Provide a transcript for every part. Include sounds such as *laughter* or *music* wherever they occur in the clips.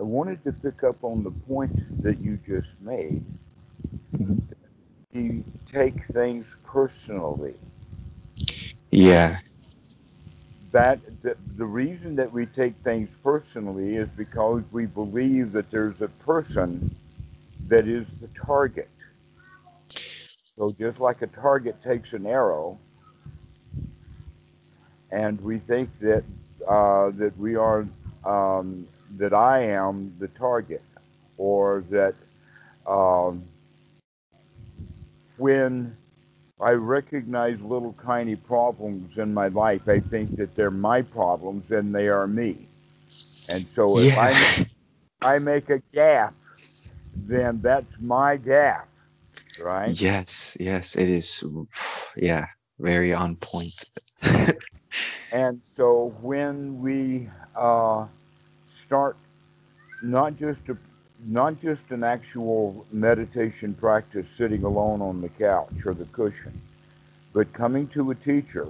I wanted to pick up on the point that you just made. Mhm. You take things personally. Yeah. That the, the reason that we take things personally is because we believe that there's a person that is the target. So just like a target takes an arrow, and we think that uh, that we are um, that I am the target, or that um, when I recognize little tiny problems in my life, I think that they're my problems and they are me. And so if I Yeah. I make a gap, then that's my gap, right? Yes, yes, it is. Yeah, very on point. *laughs* And so when we uh, start not just a, not just an actual meditation practice sitting alone on the couch or the cushion, but coming to a teacher,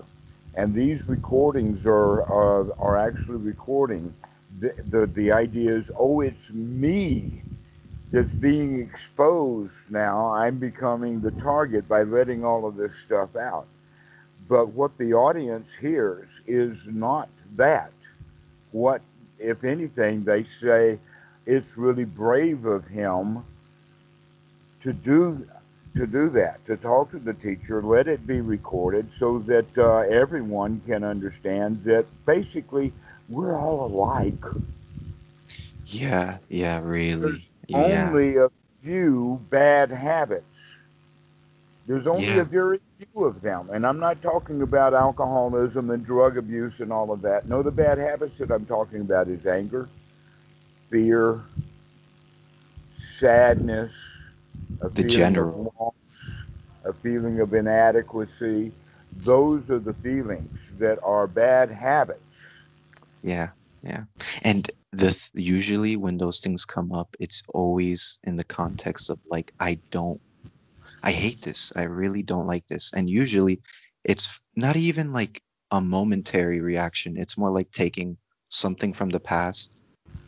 and these recordings are are, are actually recording the, the the oh it's me that's being exposed now. I'm becoming the target by letting all of this stuff out. But what the audience hears is not that. What, if anything, they say it's really brave of him to do to do that, to talk to the teacher, let it be recorded so that uh, everyone can understand that basically we're all alike. Yeah, yeah, really. There's Yeah, only a few bad habits. There's only a very few of them. And I'm not talking about alcoholism and drug abuse and all of that. No, the bad habits that I'm talking about is anger, fear, sadness, a the feeling of general. loss, a feeling of inadequacy. Those are the feelings that are bad habits. Yeah, yeah. And the th- usually when those things come up, it's always in the context of like, I don't, I hate this. I really don't like this. And usually it's not even like a momentary reaction. It's more like taking something from the past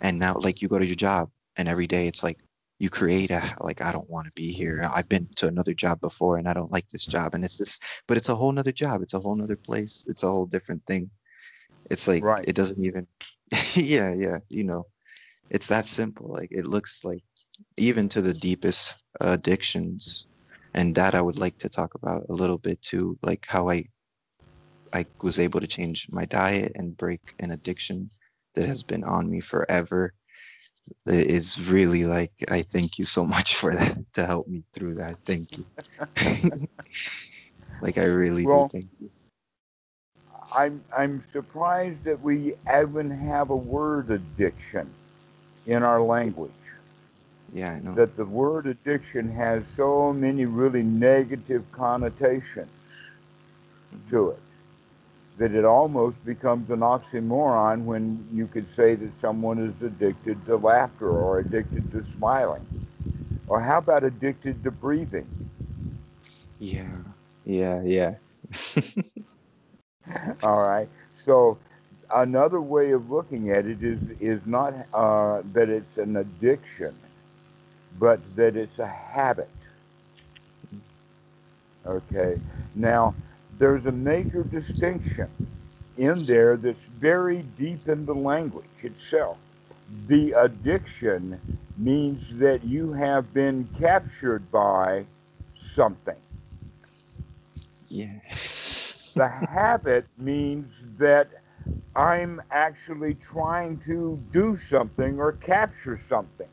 and now like you go to your job and every day it's like you create a like i don't want to be here i've been to another job before and i don't like this job and it's this but it's a whole nother job it's a whole nother place it's a whole different thing it's like Right. it doesn't even *laughs* yeah yeah you know it's that simple like it looks like even to the deepest addictions and that i would like to talk about a little bit too like how i i was able to change my diet and break an addiction that has been on me forever it is really like I thank you so *laughs* much for that to help me through that. Thank you. *laughs* like I really do Well, thank you. I'm, I'm surprised that we even have a word addiction in our language. Yeah, I know. that the word addiction has so many really negative connotations to it that it almost becomes an oxymoron when you could say that someone is addicted to laughter or addicted to smiling. Or how about addicted to breathing? Yeah, yeah, yeah. *laughs* All right. So another way of looking at it is is not uh, that it's an addiction, but that it's a habit. Okay. Now, there's a major distinction in there that's very deep in the language itself. The addiction means that you have been captured by something. yeah. The habit means that I'm actually trying to do something or capture something,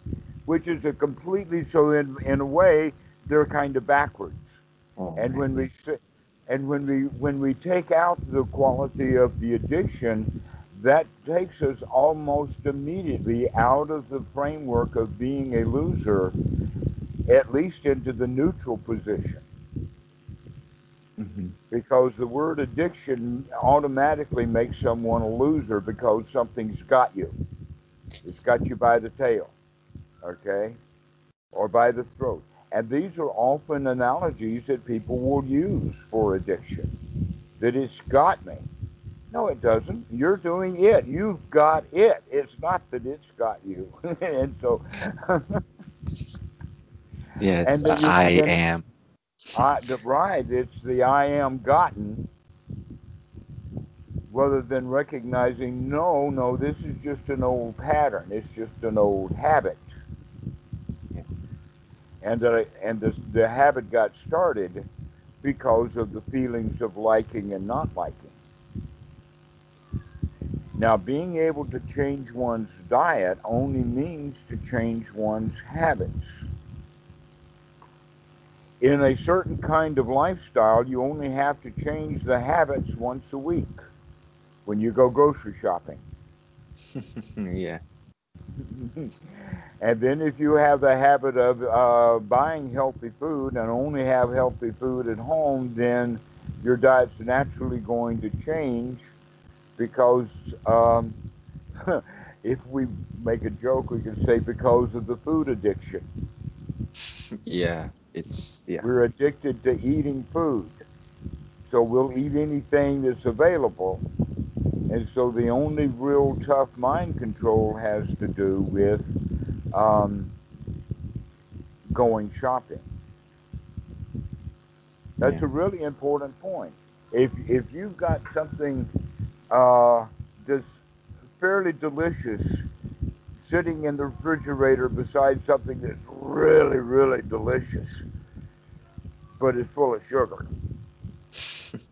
which is a completely so in in a way they're kind of backwards. oh And when we and when we when we take out the quality of the addiction, that takes us almost immediately out of the framework of being a loser, at least into the neutral position. hmm Because the word addiction automatically makes someone a loser because something's got you. It's got you by the tail, okay? Or by the throat. And these are often analogies that people will use for addiction. That it's got me. No, it doesn't. You're doing it. You've got it. It's not that it's got you. *laughs* and so, *laughs* Yeah, it's and I am. I, the right. It's the I am gotten, rather than recognizing no, no. This is just an old pattern. It's just an old habit. And that and this, the habit got started because of the feelings of liking and not liking. Now, being able to change one's diet only means to change one's habits. In a certain kind of lifestyle, you only have to change the habits once a week when you go grocery shopping. *laughs* yeah. *laughs* and then, if you have the habit of uh, buying healthy food and only have healthy food at home, then your diet's naturally going to change because um, *laughs* if we make a joke, we can say because of the food addiction. Yeah. It's yeah. We're addicted to eating food. So we'll eat anything that's available. And so the only real tough mind control has to do with um, going shopping. That's Yeah. a really important point. If, if you've got something uh, that's fairly delicious sitting in the refrigerator beside something that's really, really delicious, but it's full of sugar.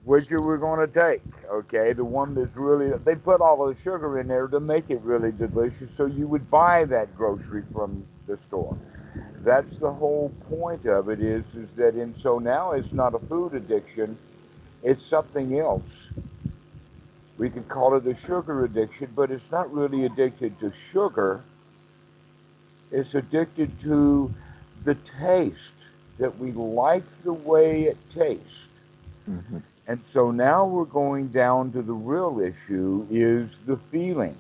Which are we going to take? Okay, the one that's really, they put all the sugar in there to make it really delicious, so you would buy that grocery from the store. That's the whole point of it is, is that, and so now it's not a food addiction, it's something else. We could call it a sugar addiction, but it's not really addicted to sugar. It's addicted to the taste, that we like the way it tastes. Mhm. And so now we're going down to the real issue is the feeling.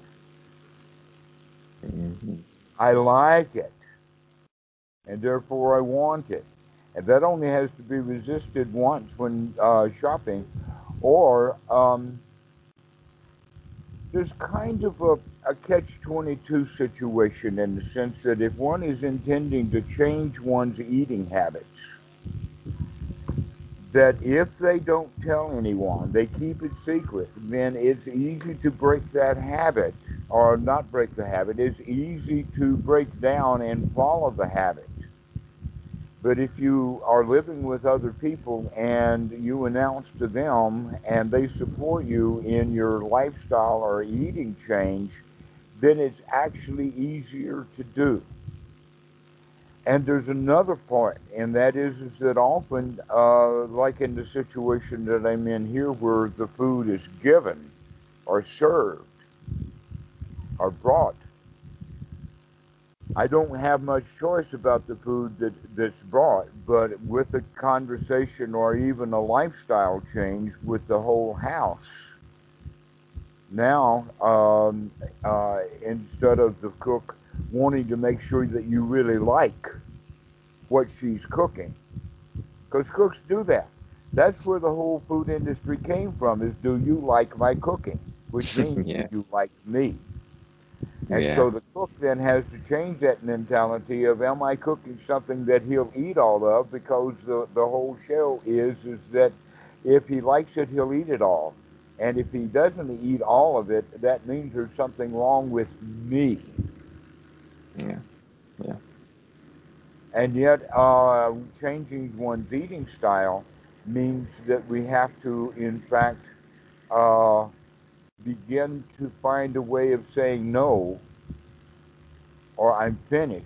Mhm. I like it, and therefore I want it. And that only has to be resisted once when uh, shopping, or um, there's kind of a, a catch 22 situation in the sense that if one is intending to change one's eating habits, that if they don't tell anyone, they keep it secret, then it's easy to break that habit, or not break the habit. It's easy to break down and follow the habit. But if you are living with other people and you announce to them and they support you in your lifestyle or eating change, then it's actually easier to do. And there's another part, and that is, is that often, uh, like in the situation that I'm in here, where the food is given or served or brought, I don't have much choice about the food that, that's brought, but with a conversation or even a lifestyle change with the whole house, now um, uh, instead of the cook wanting to make sure that you really like what she's cooking, because cooks do that. That's where the whole food industry came from is do you like my cooking? Which *laughs* means yeah. do you like me? And Yeah. so the cook then has to change that mentality of am I cooking something that he'll eat all of because the, the whole show is is that if he likes it he'll eat it all. And if he doesn't eat all of it, that means there's something wrong with me. Yeah. Yeah. And yet, uh, changing one's eating style means that we have to, in fact, uh, begin to find a way of saying no, or I'm finished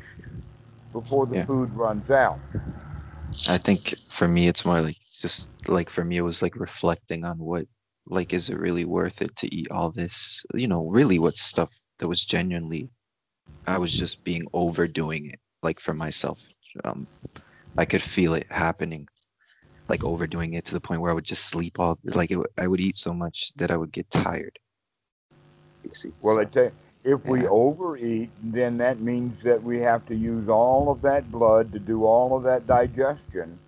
before the Yeah. food runs out. I think for me, it's more like just like for me, it was like reflecting on what, like, is it really worth it to eat all this? You know, really what stuff that was genuinely, I was just being overdoing it, like for myself. Um, I could feel it happening, like overdoing it to the point where I would just sleep all, like, it, I would eat so much that I would get tired. Basically. Well, I tell you, if we overeat, then that means that we have to use all of that blood to do all of that digestion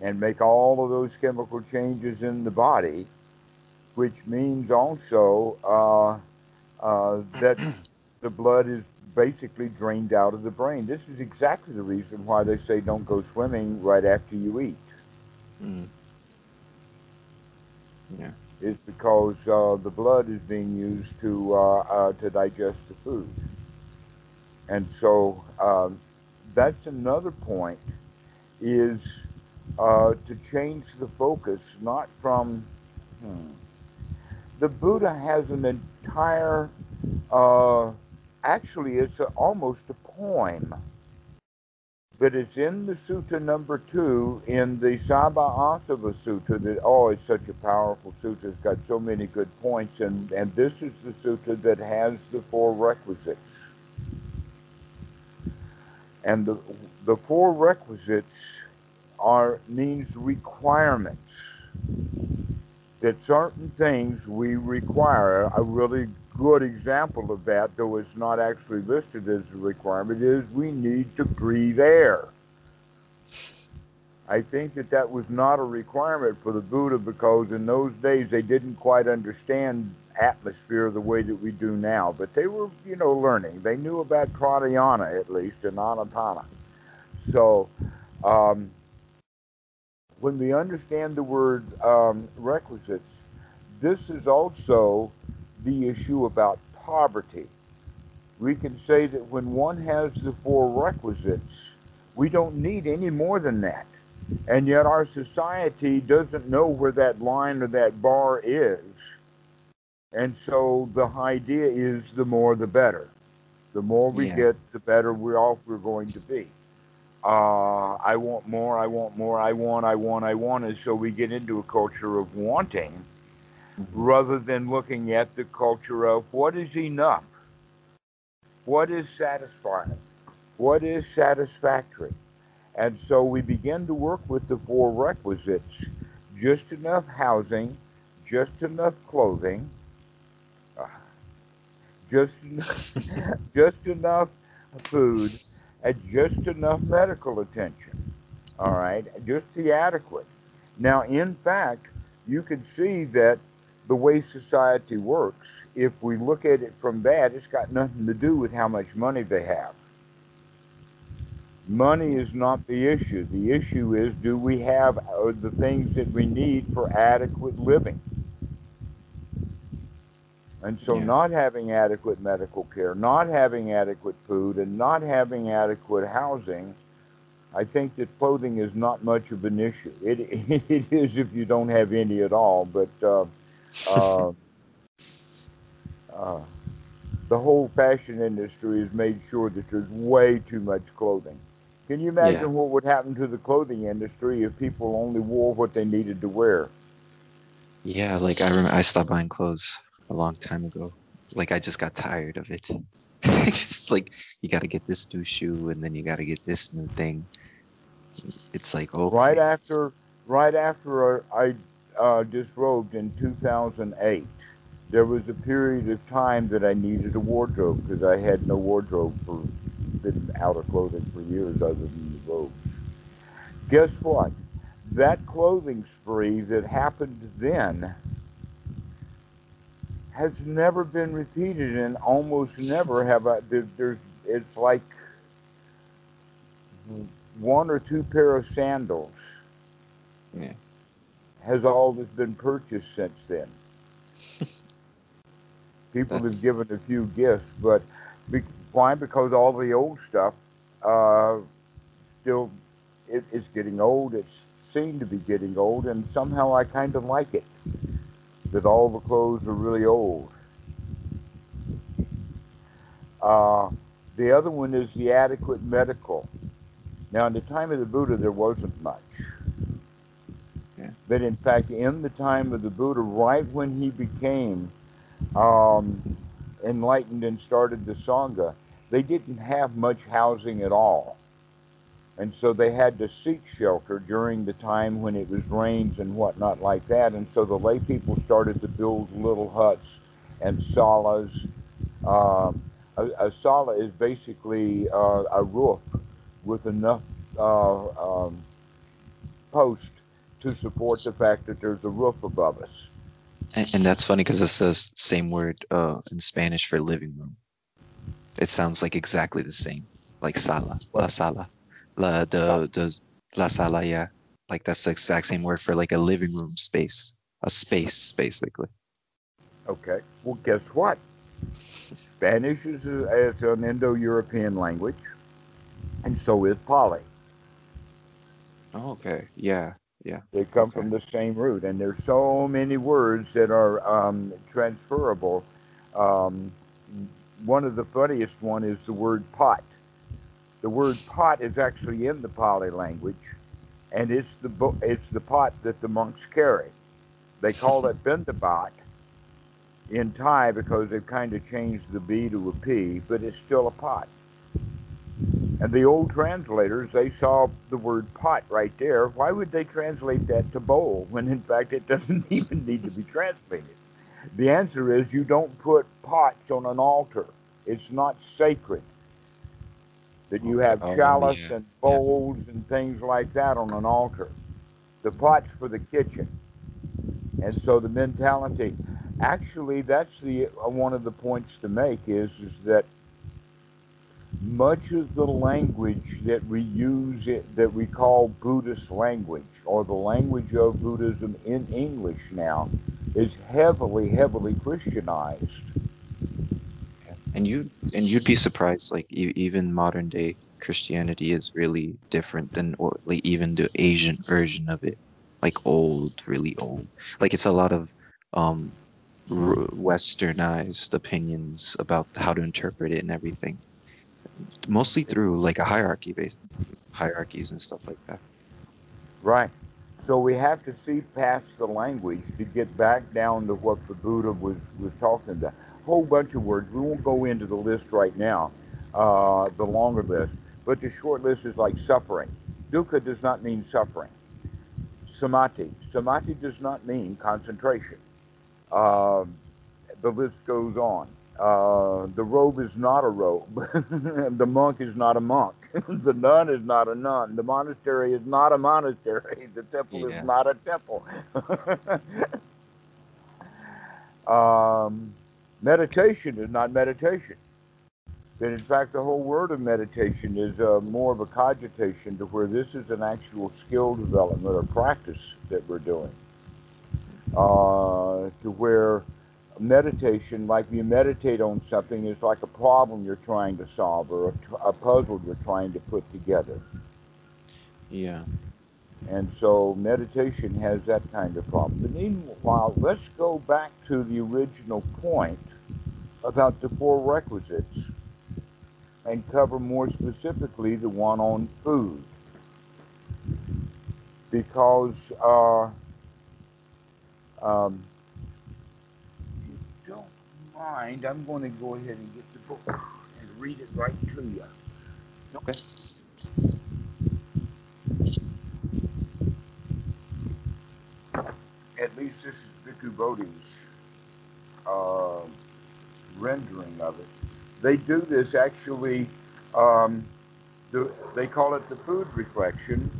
and make all of those chemical changes in the body. which means also uh, uh, that *clears throat* the blood is basically drained out of the brain. This is exactly the reason why they say don't go swimming right after you eat. Mm. Yeah. Is because uh, the blood is being used to uh, uh, to digest the food, and so um, that's another point. Is uh, to change the focus, not from. Hmm, the Buddha has an entire uh, actually it's a, almost a poem but it's in the sutta number two in the Sabbasava Sutta that oh it's such a powerful sutta. It's got so many good points and and this is the sutta that has the four requisites. And the the four requisites are means requirements. That certain things we require. A really good example of that, though it's not actually listed as a requirement, is we need to breathe air. I think that that was not a requirement for the Buddha because in those days they didn't quite understand atmosphere the way that we do now. But they were, you know, learning. They knew about pranayama at least and anapana. So um, when we understand the word um, requisites, this is also the issue about poverty. We can say that when one has the four requisites, we don't need any more than that. And yet our society doesn't know where that line or that bar is. And so the idea is the more the better. The more we Yeah. get, the better we're off we're going to be. Uh, I want more, I want more, I want, I want, I want. And so we get into a culture of wanting Mhm. rather than looking at the culture of what is enough, what is satisfying, what is satisfactory. And so we begin to work with the four requisites just enough housing, just enough clothing, uh, *laughs* just, *laughs* just enough food, and just enough medical attention. All right, just the adequate. Now, in fact, you can see that the way society works, if we look at it from that, it's got nothing to do with how much money they have. Money is not the issue. The issue is do we have uh, the things that we need for adequate living? And so, Yeah. not having adequate medical care, not having adequate food, and not having adequate housing, I think that clothing is not much of an issue. It, *laughs* it is if you don't have any at all, but uh, uh, uh, the whole fashion industry has made sure that there's way too much clothing. Can you imagine Yeah. what would happen to the clothing industry if people only wore what they needed to wear? Yeah, like I remember I stopped buying clothes a long time ago. Like I just got tired of it. *laughs* it's like you got to get this new shoe and then you got to get this new thing. It's like okay. Right after, right after I uh, disrobed in 2008, there was a period of time that I needed a wardrobe because I had no wardrobe for been out of clothing for years other than the robes. Guess what? That clothing spree that happened then has never been repeated, and almost never have I. There, there's. It's like one or two pair of sandals Yeah. Has all that's been purchased since then. *laughs* People That's- have given a few gifts, but be, why? Because all the old stuff uh, still it, it's getting old. It's seen to be getting old, and somehow I kind of like it that all the clothes are really old. Uh, the other one is the adequate medical. Now, in the time of the Buddha, there wasn't much. Yeah. But in fact, in the time of the Buddha, right when he became um, enlightened and started the Sangha, they didn't have much housing at all. And so they had to seek shelter during the time when it was rains and whatnot like that. And so the lay people started to build little huts and salas. Um, a, a sala is basically uh, a roof with enough uh, um, post to support the fact that there's a roof above us. And, and that's funny because it's the same word uh, in Spanish for living room. It sounds like exactly the same, like sala, la sala, la the the la sala. Yeah, like that's the exact same word for like a living room space, a space basically. Okay. Well, guess what? Spanish is, a, is an Indo-European language, and so is Pali. Oh, okay. Yeah. Yeah. They come Okay. from the same root, and there's so many words that are um, transferable. Um, one of the funniest one is the word pot. The word pot is actually in the Pali language, and it's the bo- it's the pot that the monks carry. They call it *laughs* bindabat in Thai because they've kind of changed the B to a P, but it's still a pot. And the old translators, they saw the word pot right there. Why would they translate that to bowl *laughs* when in fact it doesn't *laughs* even need to be translated? The answer is you don't put pots on an altar. It's not sacred. That you have Oh, chalice yeah. and bowls and things like that on an altar. The pot's for the kitchen. And so the mentality, actually, that's the uh, one of the points to make is is that much of the language that we use it, that we call Buddhist language or the language of Buddhism in English now is heavily, heavily Christianized. And you and you'd be surprised, like even modern day Christianity is really different than or like even the Asian version of it, like old, really old. Like it's a lot of um westernized opinions about how to interpret it and everything. Mostly through like a hierarchy based hierarchies and stuff like that. Right. So we have to see past the language to get back down to what the Buddha was, was talking about. A whole bunch of words. We won't go into the list right now, uh, the longer list, but the short list is like suffering. Dukkha does not mean suffering. Samadhi. Samadhi does not mean concentration. Um the list goes on. Uh, the robe is not a robe. *laughs* the monk is not a monk. *laughs* the nun is not a nun. The monastery is not a monastery. *laughs* The temple Yeah. is not a temple. um, meditation is not meditation. That in fact, the whole word of meditation is uh, more of a cogitation to where this is an actual skill development or practice that we're doing. Uh, to where meditation, like you meditate on something, is like a problem you're trying to solve or a, a puzzle you're trying to put together. Yeah. And so meditation has that kind of problem. But meanwhile, let's go back to the original point about the four requisites and cover more specifically the one on food. Because uh, um, if you don't mind, I'm going to go ahead and get the book and read it right to you. Okay. At least this is Bhikkhu Bodhi's uh, rendering of it. They do this actually, um, the, they call it the food reflection.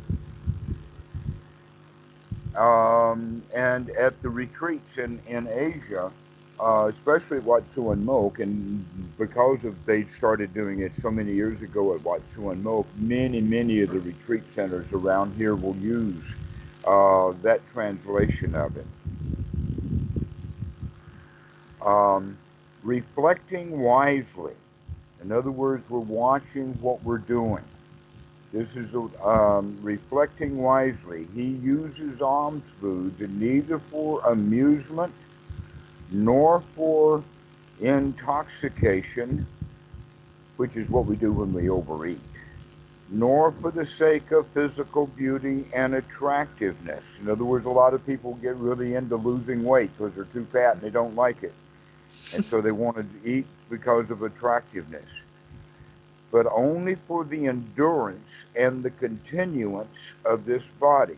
Um, and at the retreats in, in Asia, uh, especially at Wat Suan Mok, and because of they started doing it so many years ago at Wat Suan Mok, many, many of the retreat centers around here will use uh, that translation of it. Um, reflecting wisely. In other words, we're watching what we're doing. This is um, reflecting wisely. He uses alms foods neither for amusement nor for intoxication, which is what we do when we overeat, nor for the sake of physical beauty and attractiveness. In other words, a lot of people get really into losing weight because they're too fat and they don't like it. And so they want to eat because of attractiveness but only for the endurance and the continuance of this body,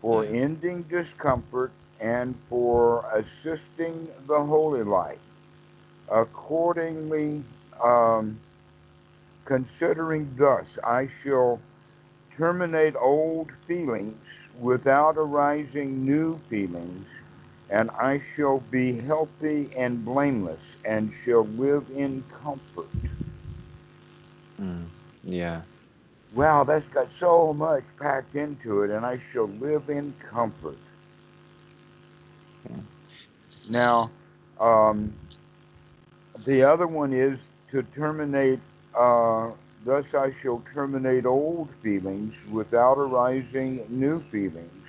for hmm. ending discomfort and for assisting the holy life. Accordingly, um, considering thus, I shall terminate old feelings without arising new feelings, and I shall be healthy and blameless, and shall live in comfort. Mm. Yeah. Wow, that's got so much packed into it, and I shall live in comfort. Now, um, the other one is to terminate, uh, thus I shall terminate old feelings without arising new feelings,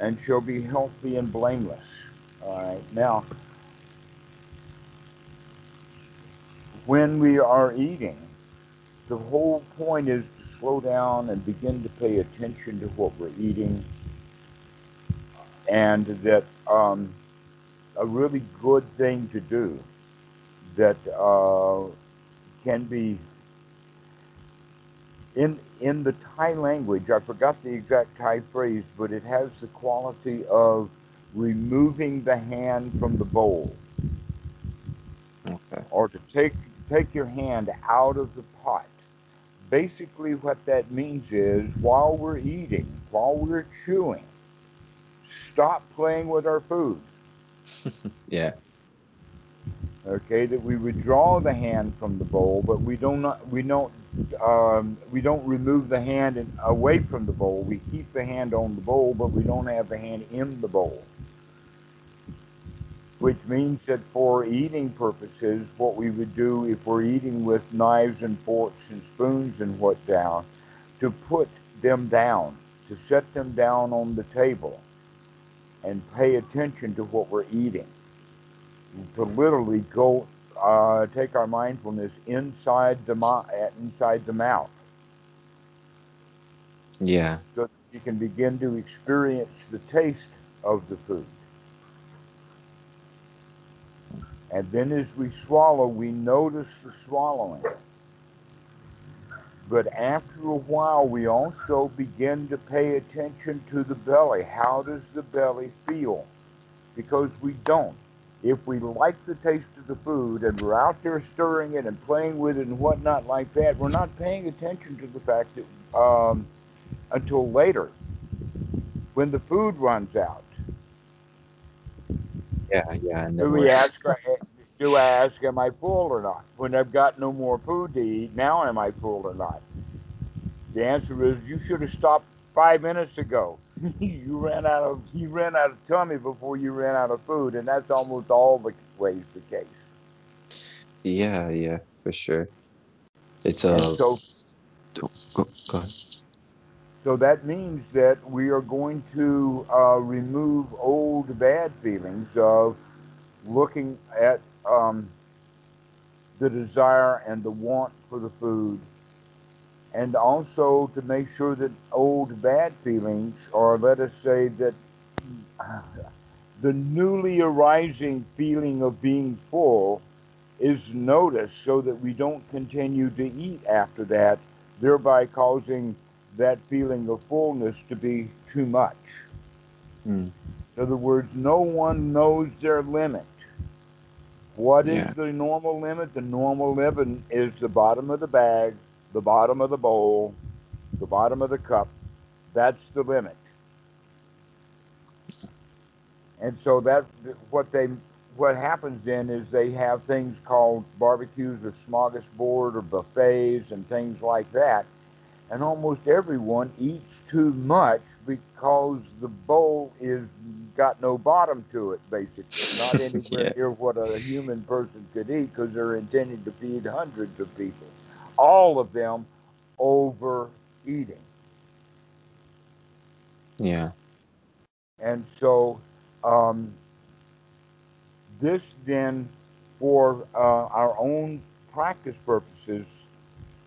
and shall be healthy and blameless. All right. Now, when we are eating, the whole point is to slow down and begin to pay attention to what we're eating, and that um, a really good thing to do that uh, can be in in the Thai language. I forgot the exact Thai phrase, but it has the quality of removing the hand from the bowl, Okay. or to take take your hand out of the pot. Basically, what that means is while we're eating, while we're chewing, stop playing with our food. *laughs* Yeah. okay that we withdraw the hand from the bowl but we don't not, we don't um, we don't remove the hand and away from the bowl we keep the hand on the bowl but we don't have the hand in the bowl which means that for eating purposes what we would do if we're eating with knives and forks and spoons and what down to put them down to set them down on the table and pay attention to what we're eating to literally go uh, take our mindfulness inside the mo- inside the mouth, Yeah. so that you can begin to experience the taste of the food. And then as we swallow, we notice the swallowing. But after a while, we also begin to pay attention to the belly. How does the belly feel? Because we don't. If we like the taste of the food and we're out there stirring it and playing with it and whatnot like that, we're not paying attention to the fact that um, until later, when the food runs out, Yeah. Yeah. And then we we're ask? *laughs* Do I ask, am I full or not? When I've got no more food to eat, now am I full or not? The answer is you should have stopped five minutes ago. *laughs* you ran out of you ran out of tummy before you ran out of food, and that's almost all the ways the case. yeah. Yeah. For sure. It's a. so Go, go ahead. so that means that we are going to uh, remove old bad feelings of looking at um, the desire and the want for the food and also to make sure that old bad feelings, or let us say that the newly arising feeling of being full, is noticed so that we don't continue to eat after that, thereby causing that feeling of fullness to be too much. Mm. In other words, no one knows their limit. What is Yeah. the normal limit? The normal limit is the bottom of the bag, the bottom of the bowl, the bottom of the cup. That's the limit. And so that what they what happens then is they have things called barbecues or smorgasbord or buffets and things like that. And almost everyone eats too much because the bowl is got no bottom to it, basically. Not *laughs* anywhere Yeah. near what a human person could eat because they're intended to feed hundreds of people. All of them overeating. Yeah. And so um, this then, for uh, our own practice purposes,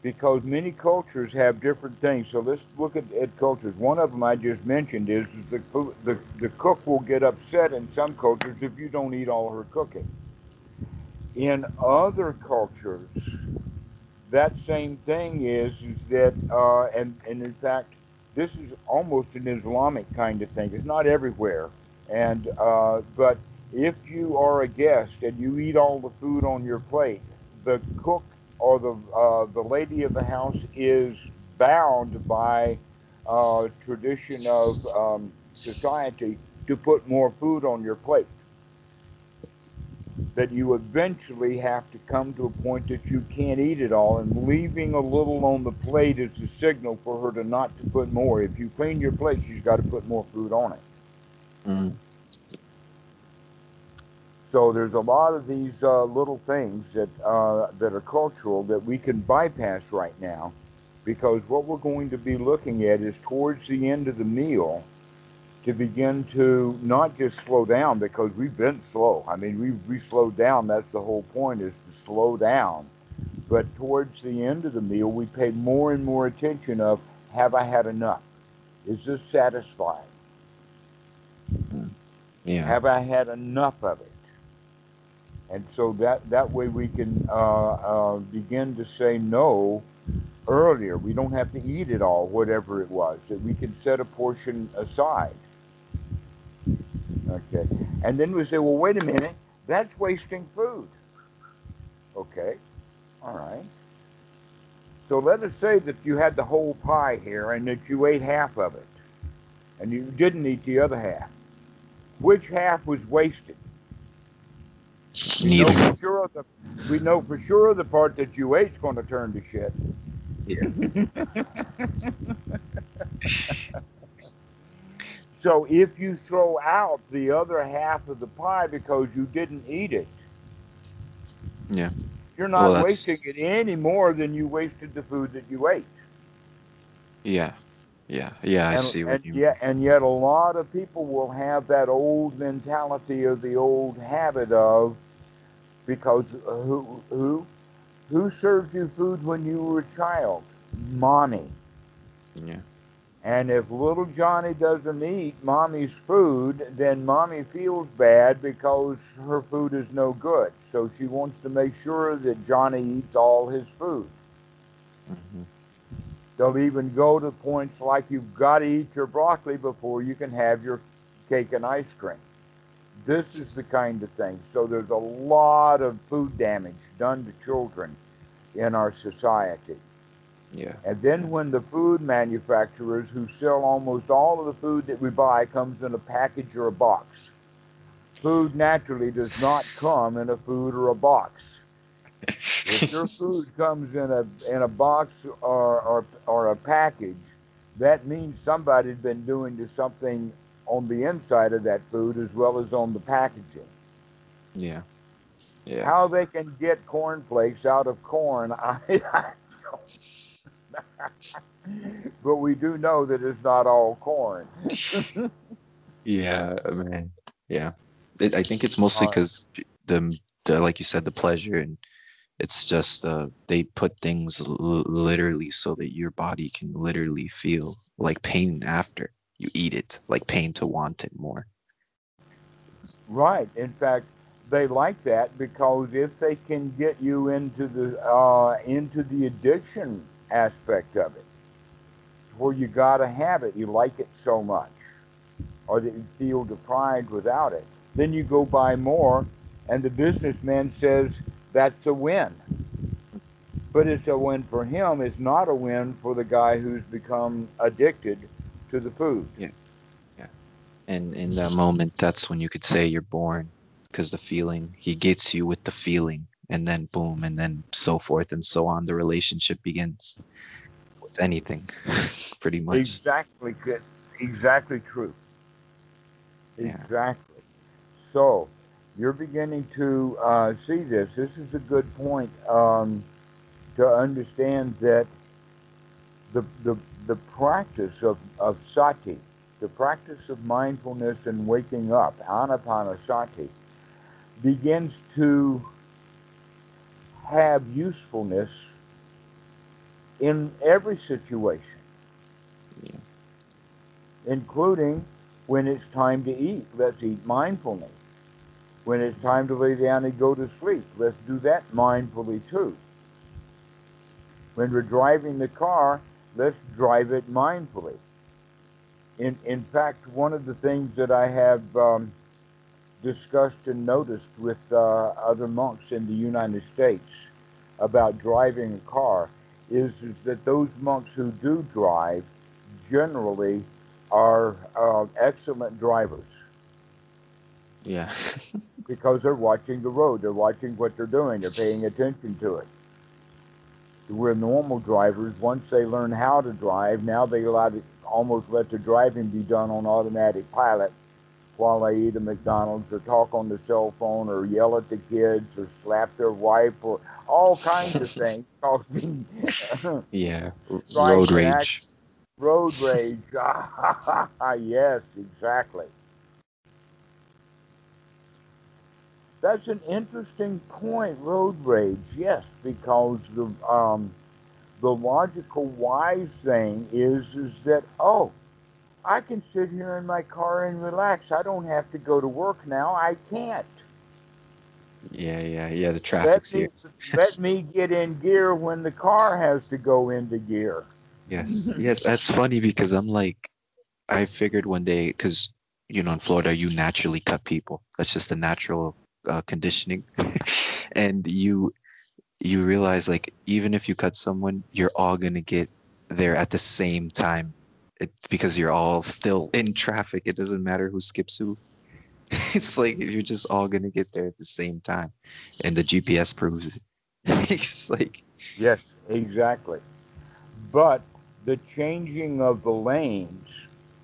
because many cultures have different things. So let's look at, at cultures. One of them I just mentioned is, the, the the cook will get upset in some cultures if you don't eat all her cooking. In other cultures, that same thing is is that uh, and and in fact this is almost an Islamic kind of thing. It's not everywhere, and uh, but if you are a guest and you eat all the food on your plate, the cook or the uh, the lady of the house is bound by uh, tradition of um, society to put more food on your plate. That you eventually have to come to a point that you can't eat it all, and leaving a little on the plate is a signal for her to not to put more. If you clean your plate, she's got to put more food on it. Mm. So there's a lot of these uh, little things that uh, that are cultural that we can bypass right now, because what we're going to be looking at is towards the end of the meal to begin to not just slow down because we've been slow. I mean, we we slowed down. That's the whole point is to slow down. But towards the end of the meal, we pay more and more attention of have I had enough? Is this satisfying? Yeah. Have I had enough of it? And so that that way we can uh, uh, begin to say no earlier. We don't have to eat it all, whatever it was. That we can set a portion aside. Okay. And then we say, well, wait a minute, that's wasting food. Okay. All right. So let us say that you had the whole pie here and that you ate half of it and you didn't eat the other half. Which half was wasted? We know for sure the we know for sure the part that you ate's going to turn to shit. Yeah. *laughs* So if you throw out the other half of the pie because you didn't eat it, Yeah. you're not that's- wasting it any more than you wasted the food that you ate. Yeah. Yeah. Yeah. I and, see what and you yet, and yet, a lot of people will have that old mentality of the old habit of because uh, who who who served you food when you were a child? Mommy. Yeah. And if little Johnny doesn't eat mommy's food, then mommy feels bad because her food is no good. So she wants to make sure that Johnny eats all his food. hmm They'll even go to points like you've got to eat your broccoli before you can have your cake and ice cream. This is the kind of thing. So there's a lot of food damage done to children in our society. Yeah. And then when the food manufacturers who sell almost all of the food that we buy comes in a package or a box. Food naturally does not come in a food or a box. If your *laughs* food comes in a in a box or or, or a package, that means somebody's been doing to something on the inside of that food as well as on the packaging. Yeah. Yeah. How they can get cornflakes out of corn, *laughs* I, I don't. *laughs* but we do know that it's not all corn. Yeah, man. Yeah. It, I think it's mostly because the, the, like you said, the pleasure and it's just uh they put things l- literally so that your body can literally feel like pain after you eat it, like pain to want it more. Right. In fact, they like that because if they can get you into the uh, into the addiction aspect of it, where you gotta have it, you like it so much, or that you feel deprived without it, then you go buy more, and the businessman says that's a win. But it's a win for him. It's not a win for the guy who's become addicted to the food. Yeah. Yeah. And in that moment, that's when you could say you're born because the feeling, he gets you with the feeling, and then boom, and then so forth and so on. The relationship begins with anything, *laughs* pretty much. Exactly good. Exactly true. Yeah. Exactly. So you're beginning to uh, see this. This is a good point um, to understand that the, the, the practice of, of sati, the practice of mindfulness and waking up, anapanasati, begins to have usefulness in every situation Yeah. including when it's time to eat. Let's eat mindfully. When it's time to lay down and go to sleep, let's do that mindfully too. When we're driving the car, let's drive it mindfully. In, in fact, one of the things that I have um, discussed and noticed with uh, other monks in the United States about driving a car is, is that those monks who do drive generally are uh, excellent drivers. Yeah. *laughs* because they're watching the road, they're watching what they're doing, they're paying attention to it. We're normal drivers, once they learn how to drive, now they allow to almost let the driving be done on automatic pilot while they eat a McDonald's or talk on the cell phone or yell at the kids or slap their wife or all kinds of *laughs* things causing *laughs* yeah. Road rage. act- road rage. yes, exactly. That's an interesting point, road rage. Yes, because the um, the logical wise thing is is that oh, I can sit here in my car and relax. I don't have to go to work now. I can't. Yeah, yeah, yeah. The traffic's Let me here. *laughs* let me get in gear when the car has to go into gear. Yes, *laughs* yes. That's funny because I'm like, I figured one day, because you know, in Florida, you naturally cut people. That's just a natural uh, conditioning, *laughs* and you you realize like even if you cut someone, you're all gonna get there at the same time, it, because you're all still in traffic. It doesn't matter who skips who. *laughs* It's like you're just all gonna get there at the same time, and the GPS proves it. *laughs* It's like, Yes, exactly. But the changing of the lanes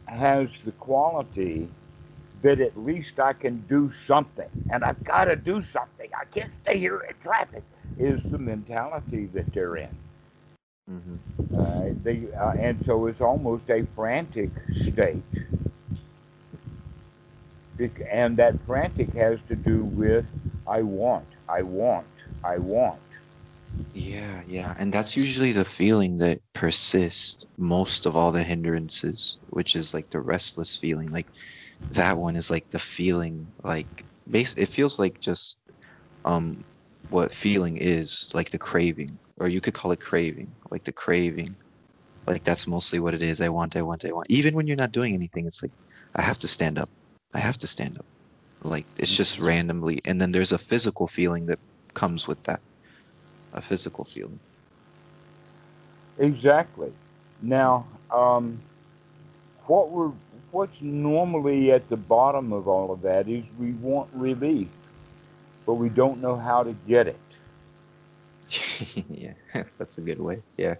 has the quality that at least I can do something, and I've got to do something. I can't stay here in traffic. Is the mentality that they're in. Mm-hmm. Uh, they uh, and so it's almost a frantic state, and that frantic has to do with I want, I want, I want. Yeah, yeah. And that's usually the feeling that persists most of all the hindrances, which is like the restless feeling. Like that one is like the feeling, like base it feels like just um what feeling is, like the craving, or you could call it craving, like the craving. Like that's mostly what it is. I want, I want, I want. Even when you're not doing anything, it's like I have to stand up. I have to stand up. Like it's just randomly. And then there's a physical feeling that comes with that. A physical feeling. Exactly. Now, um, what we're what's normally at the bottom of all of that is we want relief, but we don't know how to get it. *laughs* yeah, *laughs* that's a good way. Yeah.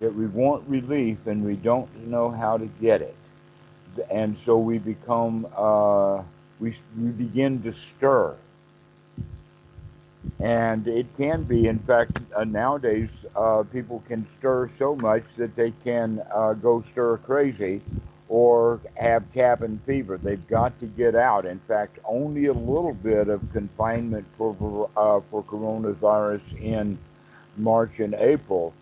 That we want relief and we don't know how to get it, and so we become uh, we we begin to stir, and it can be, in fact, uh, nowadays uh, people can stir so much that they can uh, go stir crazy or have cabin fever. They've got to get out. In fact, only a little bit of confinement for uh, for coronavirus in March and April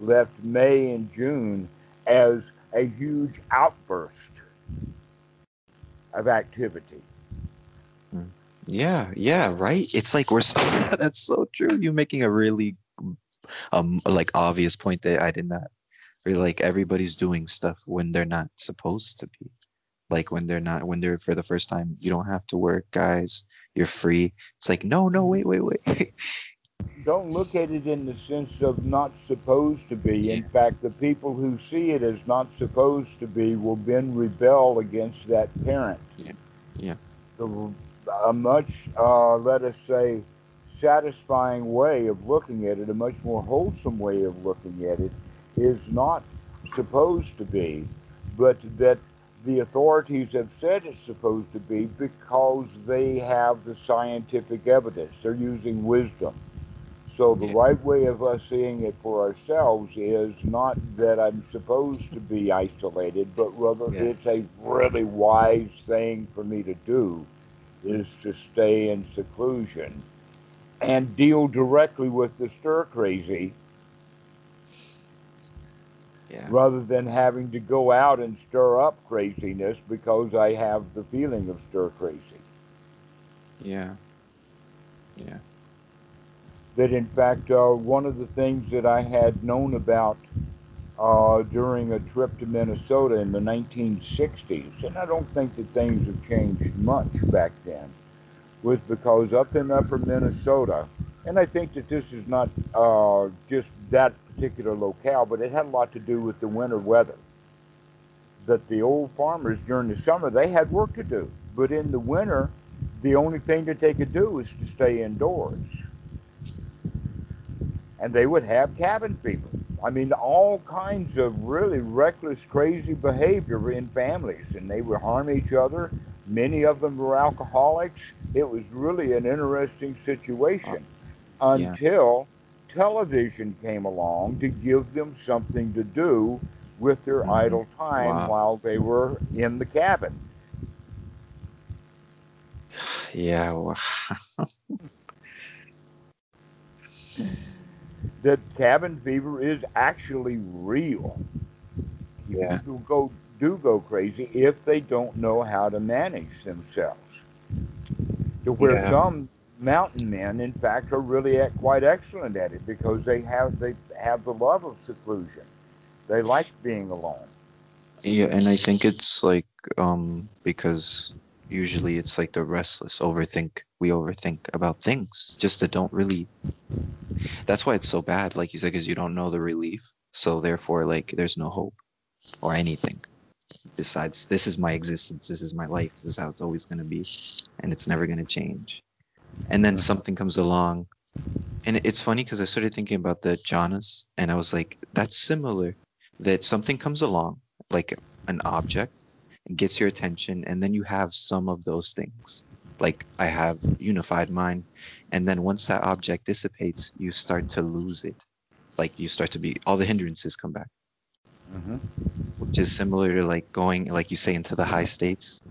left May and June as a huge outburst of activity. Yeah, yeah, right. It's like we're so, *laughs* that's so true. You're making a really um like obvious point that I did not really like everybody's doing stuff when they're not supposed to be. Like when they're not when they're for the first time, you don't have to work, guys. You're free. It's like, no, no, wait, wait, wait. *laughs* Don't look at it in the sense of not supposed to be. In fact, the people who see it as not supposed to be will then rebel against that parent. Yeah, yeah. The, a much, uh, let us say, satisfying way of looking at it, a much more wholesome way of looking at it, is not supposed to be, but that the authorities have said it's supposed to be because they have the scientific evidence. They're using wisdom. So the right way of us seeing it for ourselves is not that I'm supposed to be isolated, but rather Yeah. it's a really wise thing for me to do is to stay in seclusion and deal directly with the stir crazy Yeah. rather than having to go out and stir up craziness because I have the feeling of stir crazy. Yeah. Yeah. That in fact, uh, one of the things that I had known about uh, during a trip to Minnesota in the 1960s, and I don't think that things have changed much back then, was because up in upper Minnesota, and I think that this is not uh, just that particular locale, but it had a lot to do with the winter weather. That the old farmers during the summer they had work to do, but in the winter the only thing that they could do was to stay indoors. And they would have cabin fever. I mean, all kinds of really reckless, crazy behavior in families, and they would harm each other. Many of them were alcoholics. It was really an interesting situation Yeah. until television came along to give them something to do with their Mhm. idle time Wow. while they were in the cabin. Yeah. Well, *laughs* That cabin fever is actually real. Yeah. People go do go crazy if they don't know how to manage themselves. To where Yeah. some mountain men, in fact, are really at, quite excellent at it because they have they have the love of seclusion. They like being alone. yeah, and I think it's like um because usually it's like the restless overthink. We overthink about things just that don't really. That's why it's so bad. Like you said, because you don't know the relief. So therefore, like there's no hope or anything besides this is my existence. This is my life. This is how it's always going to be, and it's never going to change. And then something comes along, and it's funny because I started thinking about the jhanas, and I was like, that's similar. That something comes along, like an object, and gets your attention, and then you have some of those things. Like I have unified mind, and then once that object dissipates, you start to lose it. Like you start to be all the hindrances come back, hmm which is similar to like going, like you say, into the high states,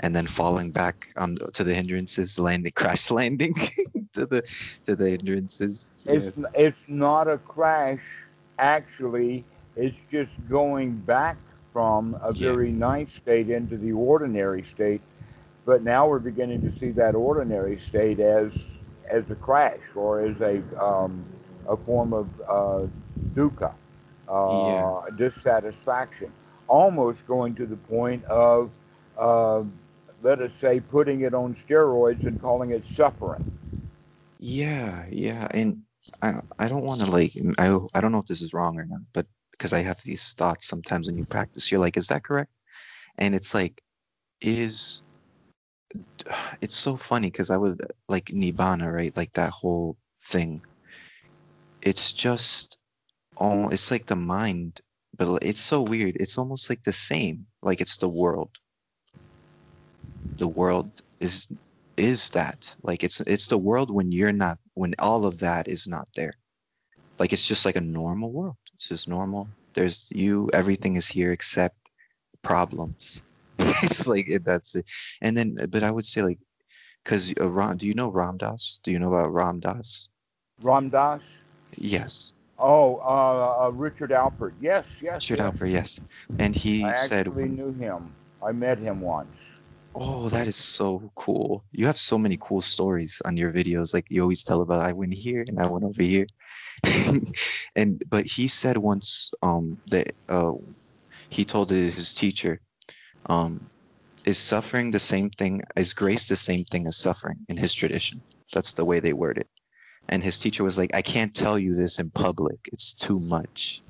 and then falling back on to the hindrances, *laughs* landing, crash landing *laughs* to the to the hindrances. It's Yes. it's not a crash. Actually, it's just going back from a Yeah. very nice state into the ordinary state. But now we're beginning to see that ordinary state as as a crash or as a um, a form of uh, dukkha, uh, dissatisfaction, almost going to the point of uh, let us say putting it on steroids and calling it suffering. Yeah, yeah, and I I don't want to like I I don't know if this is wrong or not, but because I have these thoughts sometimes when you practice, you're like, is that correct? And it's like, is *sighs* it's so funny because I would like Nibbana, right? Like that whole thing. It's just all it's like the mind, but it's so weird. It's almost like the same. Like it's the world. The world is is that like it's it's the world when you're not when all of that is not there like it's just like a normal world it's just normal there's you everything is here except problems *laughs* it's like it, that's it and then but i would say like because uh, Ram, do you know Ram Dass do you know about Ram Dass Ramdas. yes Oh, uh, uh, Richard Alpert. Yes, yes. Richard yes. Alpert, yes and he I said actually knew him. I met him once. Oh, that is so cool. You have so many cool stories on your videos. Like you always tell about I went here and I went over here. *laughs* and but he said once um that uh he told his teacher, um, is suffering the same thing is grace the same thing as suffering in his tradition. That's the way they word it. And his teacher was like, I can't tell you this in public. It's too much.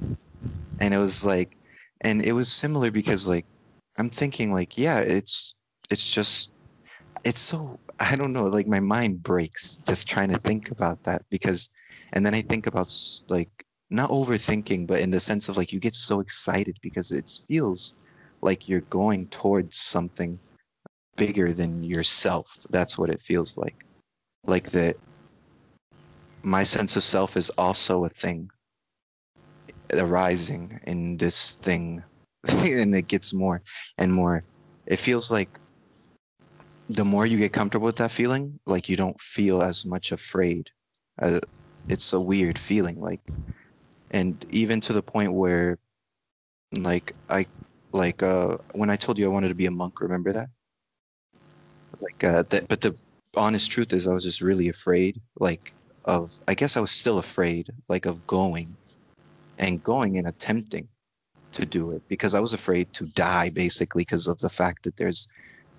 And it was like and it was similar because like I'm thinking like, yeah, it's it's just it's so I don't know, like my mind breaks just trying to think about that because and then I think about like not overthinking, but in the sense of like you get so excited because it feels like you're going towards something bigger than yourself. That's what it feels like. Like that my sense of self is also a thing arising in this thing *laughs* and it gets more and more it feels like the more you get comfortable with that feeling like you don't feel as much afraid. Uh, it's a weird feeling like and even to the point where like i like uh when i told you i wanted to be a monk remember that? Like uh that but the honest truth is i was just really afraid like of i guess i was still afraid like of going and going and attempting to do it because i was afraid to die basically because of the fact that there's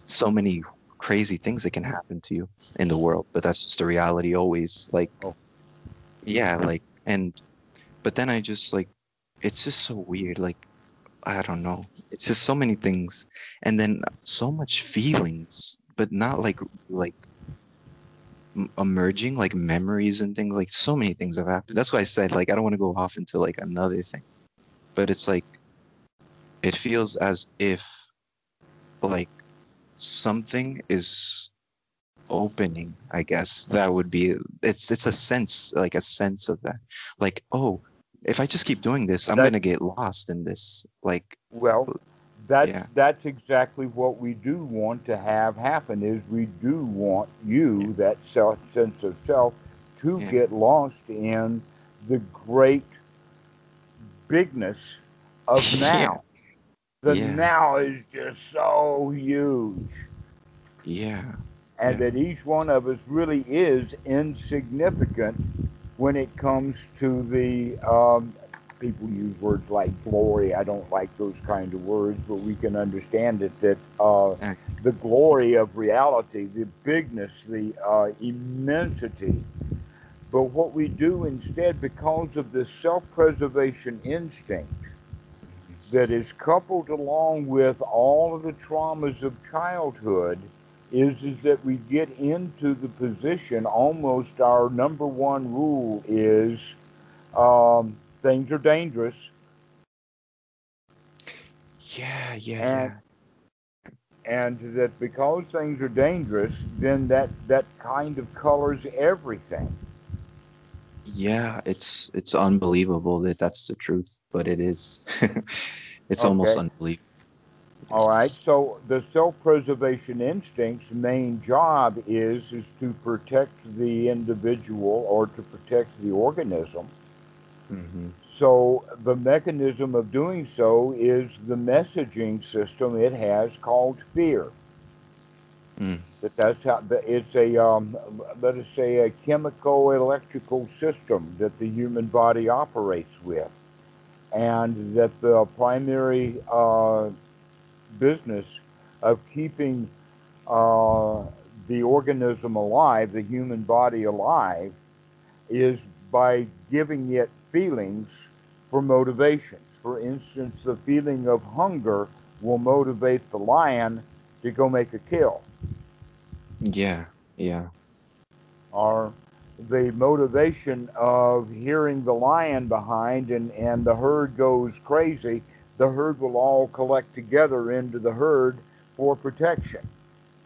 so many crazy things that can happen to you in the world but that's just the reality always like Oh. yeah like and but then i just like it's just so weird like i don't know it's just so many things and then so much feelings but not like like emerging, like memories and things. Like so many things have happened. That's why I said like I don't want to go off into like another thing, but it's like it feels as if like something is opening i guess that would be it's it's a sense like a sense of that like oh if i just keep doing this i'm That- gonna get lost in this like Well, that's Yeah. that's exactly what we do want to have happen. Is we do want you that self sense of self to Yeah. get lost in the great bigness of *laughs* Yeah. now. The Yeah. now is just so huge, yeah and Yeah. that each one of us really is insignificant when it comes to the um, people use words like glory. I don't like those kind of words, but we can understand it that uh, the glory of reality, the bigness, the uh, immensity. But what we do instead, because of this self preservation instinct that is coupled along with all of the traumas of childhood, is, is that we get into the position almost our number one rule is um, things are dangerous. Yeah yeah And- yeah. and that because things are dangerous then that that kind of colors everything yeah it's it's unbelievable that that's the truth but it is. *laughs* It's almost unbelievable. All right so the self-preservation instinct's main job is is to protect the individual or to protect the organism. Hmm So the mechanism of doing so is the messaging system it has called fear. Mm. That that's how it's a um, let us say a chemical electrical system that the human body operates with, and that the primary uh, business of keeping uh, the organism alive, the human body alive, is by giving it feelings for motivations. For instance, the feeling of hunger will motivate the lion to go make a kill, yeah yeah or the motivation of hearing the lion behind and, and the herd goes crazy, the herd will all collect together into the herd for protection.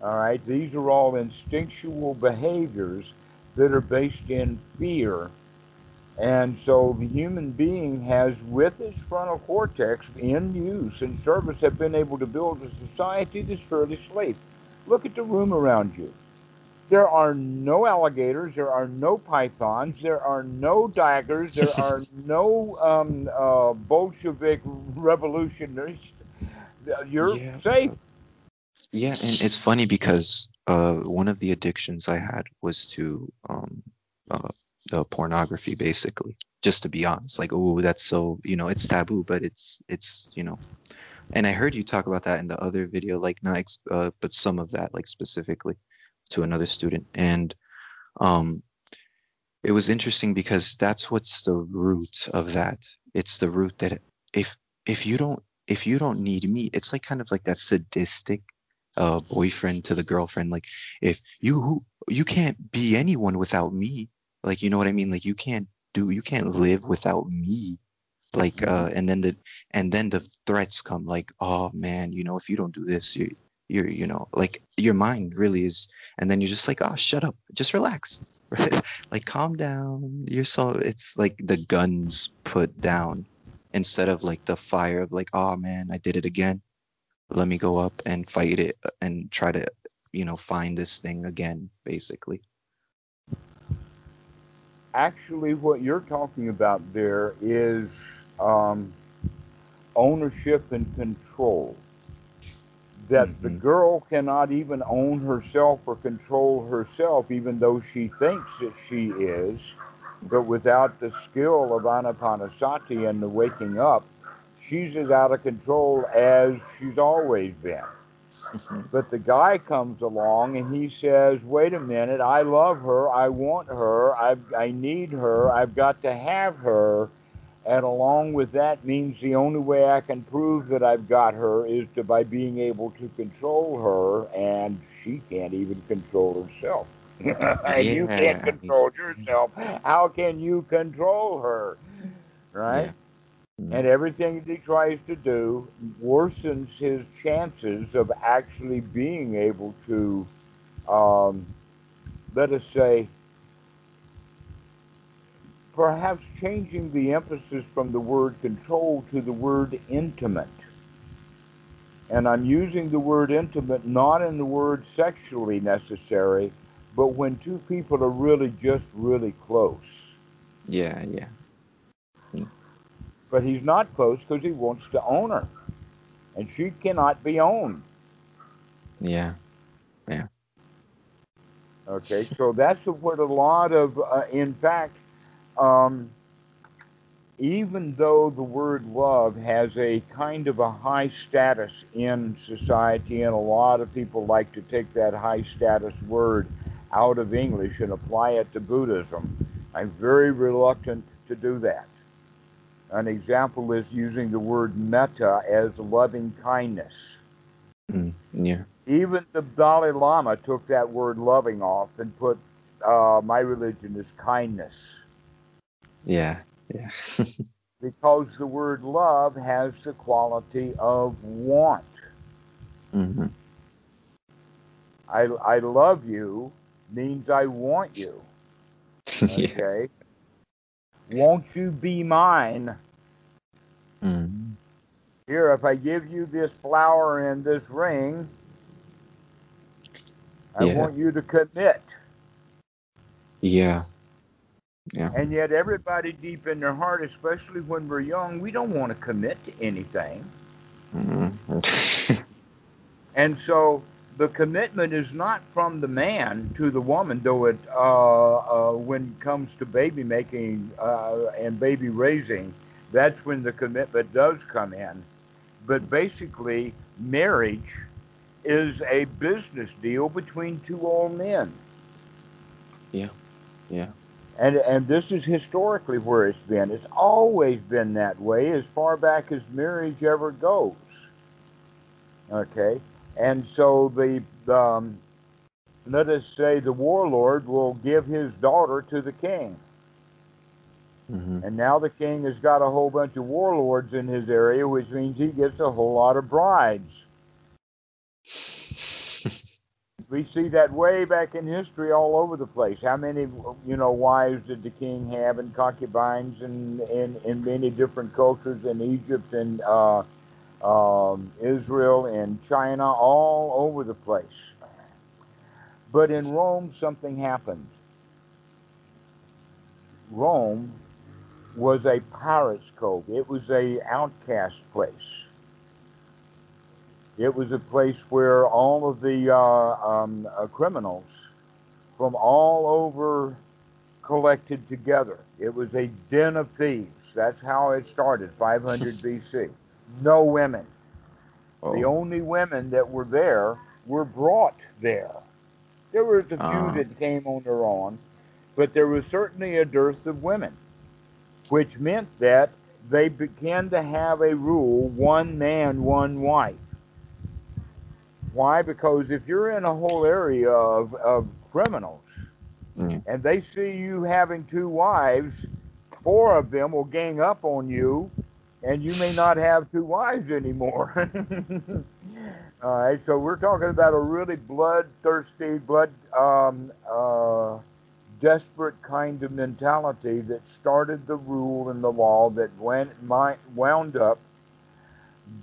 All right, these are all instinctual behaviors that are based in fear. And so the human being has, with its frontal cortex in use and service, have been able to build a society that's fairly safe. Look at the room around you. There are no alligators. There are no pythons. There are no daggers. There *laughs* are no um, uh, Bolshevik revolutionaries. You're Yeah. safe. Yeah, and it's funny because uh, one of the addictions I had was to um, uh, the pornography, basically. Just to be honest, like, oh, that's so you know, it's taboo, but it's it's you know, and I heard you talk about that in the other video, like not, ex- uh, but some of that, like specifically to another student, and um, it was interesting because that's what's the root of that. It's the root that if if you don't if you don't need me, it's like kind of like that sadistic uh boyfriend to the girlfriend. Like if you who you can't be anyone without me. Like you know what i mean? Like you can't do you can't live without me like uh and then the and then the threats come like oh man you know if you don't do this you you're you know like your mind really is and then you're just like oh shut up just relax. *laughs* Like calm down you're so it's like the guns put down instead of like the fire of like oh man i did it again. Let me go up and fight it uh, and try to you know find this thing again basically. Actually, what you're talking about there is um, ownership and control. That the Mhm. girl cannot even own herself or control herself, even though she thinks that she is. But without the skill of anapanasati and the waking up, she's as out of control as she's always been. But the guy comes along and he says, "Wait a minute! I love her. I want her. I I need her. I've got to have her." And along with that means the only way I can prove that I've got her is to by being able to control her, and she can't even control herself. *laughs* and you can't control yourself. How can you control her? Right? Yeah. And everything that he tries to do worsens his chances of actually being able to, um, let us say, perhaps changing the emphasis from the word control to the word intimate. And I'm using the word intimate not in the word sexually necessary, but when two people are really just really close. Yeah, yeah. But he's not close because he wants to own her. And she cannot be owned. Yeah, yeah. Okay, so that's what a lot of, uh, in fact, um, even though the word love has a kind of a high status in society, and a lot of people like to take that high status word out of English and apply it to Buddhism, I'm very reluctant to do that. An example is using the word metta as loving kindness. Mm, yeah. Even the Dalai Lama took that word loving off and put uh, my religion is kindness. Yeah. Yeah. *laughs* because the word love has the quality of want. hmm I, I love you means I want you. *laughs* yeah. Okay. Won't you be mine? Mm. Here, if I give you this flower and this ring, I Yeah. want you to commit. Yeah. And yet, everybody deep in their heart, especially when we're young, we don't want to commit to anything. Mm. *laughs* And so the commitment is not from the man to the woman, though it, uh, uh, when it comes to baby making uh, and baby raising, that's when the commitment does come in. But basically, marriage is a business deal between two old men. yeah. Yeah. And, and this is historically where it's been. It's always been that way as far back as marriage ever goes. Okay? And so the, um, let us say the warlord will give his daughter to the king. hmm And now the king has got a whole bunch of warlords in his area, which means he gets a whole lot of brides. We see that way back in history all over the place. How many, you know, wives did the king have and concubines in, in, in many different cultures in Egypt and uh, um, Israel and China, all over the place. But in Rome, something happened. Rome was a pirate's cove. It was a outcast place. It was a place where all of the uh, um, uh, criminals from all over collected together. It was a den of thieves. That's how it started, 500 *laughs* BC. No women. The Oh. only women that were there were brought there. There was a few Ah. that came on their own, but there was certainly a dearth of women, which meant that they began to have a rule one man, one wife. Why? Because if you're in a whole area of, of criminals Yeah. and they see you having two wives, four of them will gang up on you and you may not have two wives anymore. *laughs* All right, so we're talking about a really bloodthirsty, blood um, uh, desperate kind of mentality that started the rule and the law that went mi- wound up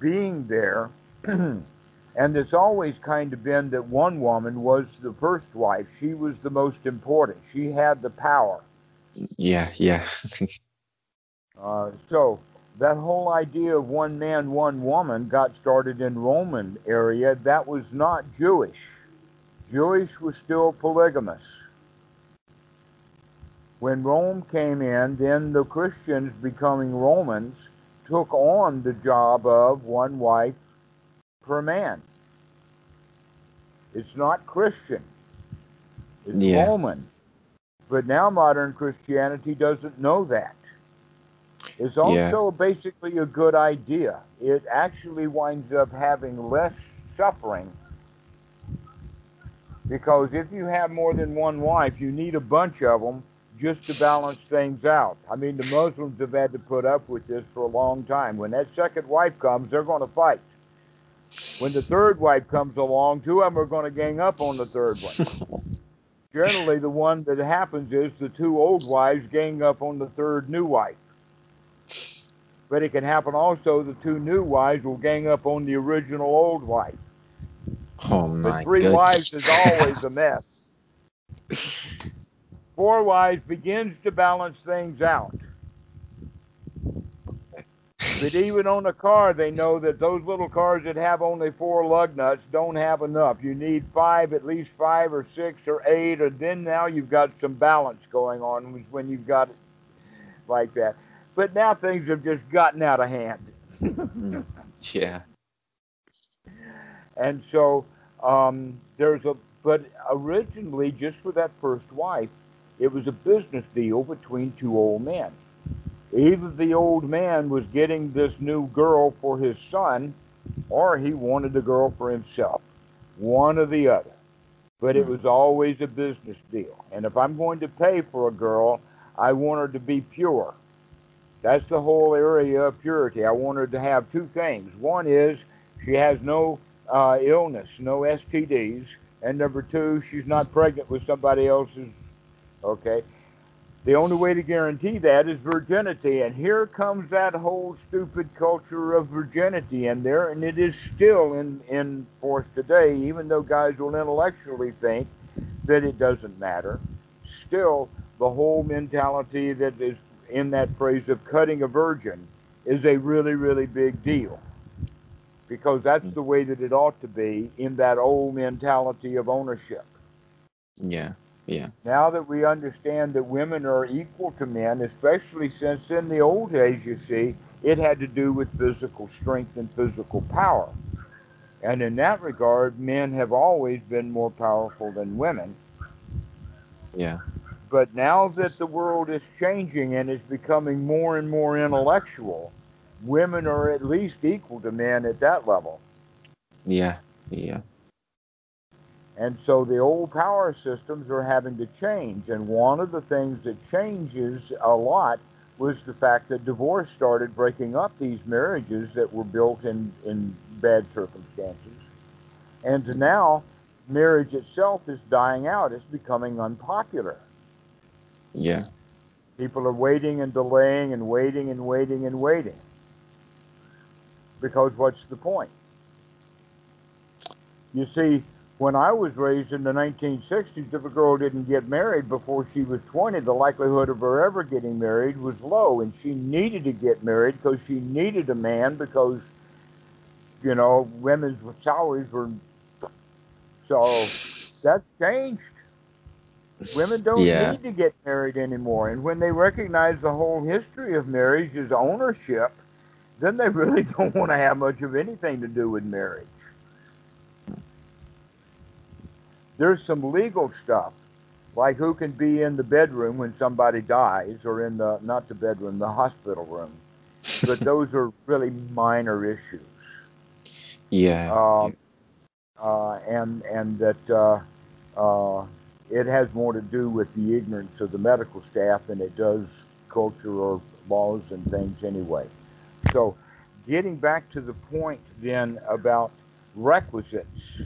being there. *clears throat* and it's always kind of been that one woman was the first wife. She was the most important. She had the power. Yeah. Yeah. *laughs* Uh, so that whole idea of one man, one woman got started in Roman area. That was not Jewish. Jewish was still polygamous. When Rome came in, then the Christians becoming Romans took on the job of one wife per man. It's not Christian. It's Yeah. Roman. But now modern Christianity doesn't know that. It's Yeah. also basically a good idea. It actually winds up having less suffering Because if you have more than one wife, you need a bunch of them just to balance things out. I mean, the Muslims have had to put up with this for a long time. When that second wife comes, they're going to fight. When the third wife comes along, two of them are going to gang up on the third one. *laughs* Generally, the one that happens is the two old wives gang up on the third new wife. But it can happen also the two new wives will gang up on the original old wife. Oh my But three goodness. wives is always a mess. *laughs* Four wives begins to balance things out. But even on a car, they know that those little cars that have only four lug nuts don't have enough. You need five, at least five or six or eight, and then now you've got some balance going on when- you've got it like that. But now things have just gotten out of hand. *laughs* Yeah. And so um, there's a, but originally, just for that first wife, it was a business deal between two old men. Either the old man was getting this new girl for his son, or he wanted the girl for himself. One or the other. But it Hmm. was always a business deal. And if I'm going to pay for a girl, I want her to be pure. That's the whole area of purity. I want her to have two things. One is she has no uh, illness, no STDs, and number two, she's not pregnant with somebody else's. Okay, the only way to guarantee that is virginity, and here comes that whole stupid culture of virginity in there, and it is still in in force today. Even though guys will intellectually think that it doesn't matter, still the whole mentality that is in that phrase of cutting a virgin is a really really big deal because that's mm. the way that it ought to be in that old mentality of ownership. Yeah. Yeah. Now that we understand that women are equal to men, especially since in the old days, you see, it had to do with physical strength and physical power. And in that regard, men have always been more powerful than women. Yeah. But now that the world is changing and is becoming more and more intellectual, women are at least equal to men at that level. Yeah. Yeah. And so the old power systems are having to change. And one of the things that changes a lot was the fact that divorce started breaking up these marriages that were built in, in bad circumstances. And now marriage itself is dying out, it's becoming unpopular. Yeah. People are waiting and delaying and waiting and waiting and waiting. Because what's the point? You see, when I was raised in the 1960s, if a girl didn't get married before she was 20, the likelihood of her ever getting married was low. And she needed to get married because she needed a man because, you know, women's salaries were. So that's changed. Women don't Yeah. need to get married anymore. And when they recognize the whole history of marriage as ownership, then they *laughs* really don't want to have much of anything to do with marriage. There's some legal stuff, like who can be in the bedroom when somebody dies, or in the, not the bedroom, the hospital room. But *laughs* those are really minor issues. Yeah. Um, uh, and and that uh, uh, it has more to do with the ignorance of the medical staff than it does culture or laws and things anyway. So, getting back to the point then about requisites.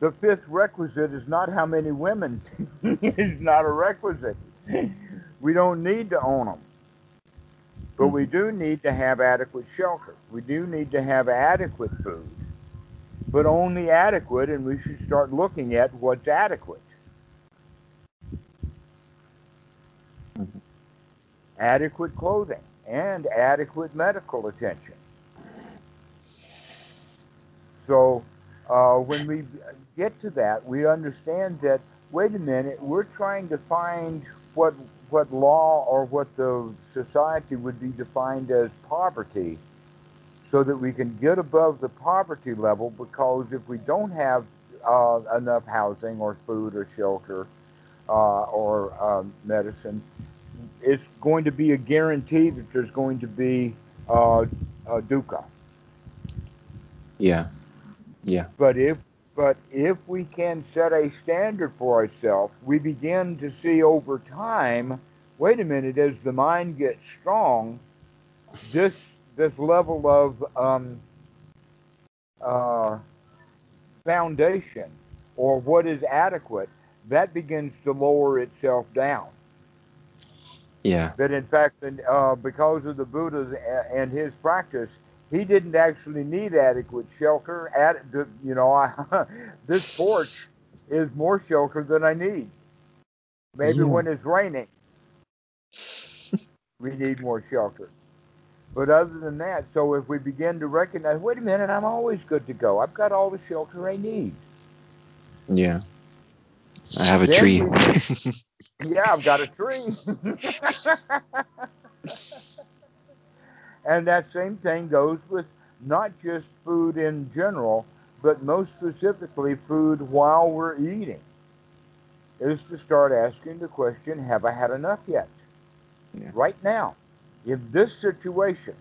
The fifth requisite is not how many women *laughs* is not a requisite. We don't need to own them. But we do need to have adequate shelter. We do need to have adequate food, but only adequate, and we should start looking at what's adequate. Mhm. Adequate clothing and adequate medical attention. So, uh, when we get to that, we understand that wait a minute, we're trying to find what what law or what the society would be defined as poverty so that we can get above the poverty level because if we don't have uh, enough housing or food or shelter uh, or um, medicine, it's going to be a guarantee that there's going to be uh, a dukkha. Yeah. Yeah. But if But if we can set a standard for ourselves, we begin to see over time wait a minute, as the mind gets strong, this, this level of um, uh, foundation or what is adequate, that begins to lower itself down. Yeah. That in fact, uh, because of the Buddha and his practice, he didn't actually need adequate shelter. At you know, I, *laughs* this porch is more shelter than I need. Maybe yeah. when it's raining, we need more shelter. But other than that, so if we begin to recognize, wait a minute, I'm always good to go. I've got all the shelter I need. Yeah. I have a then tree. We, *laughs* yeah, I've got a tree. *laughs* and that same thing goes with not just food in general, but most specifically food while we're eating. Is to start asking the question, have I had enough yet? Yeah. Right now, in this situation,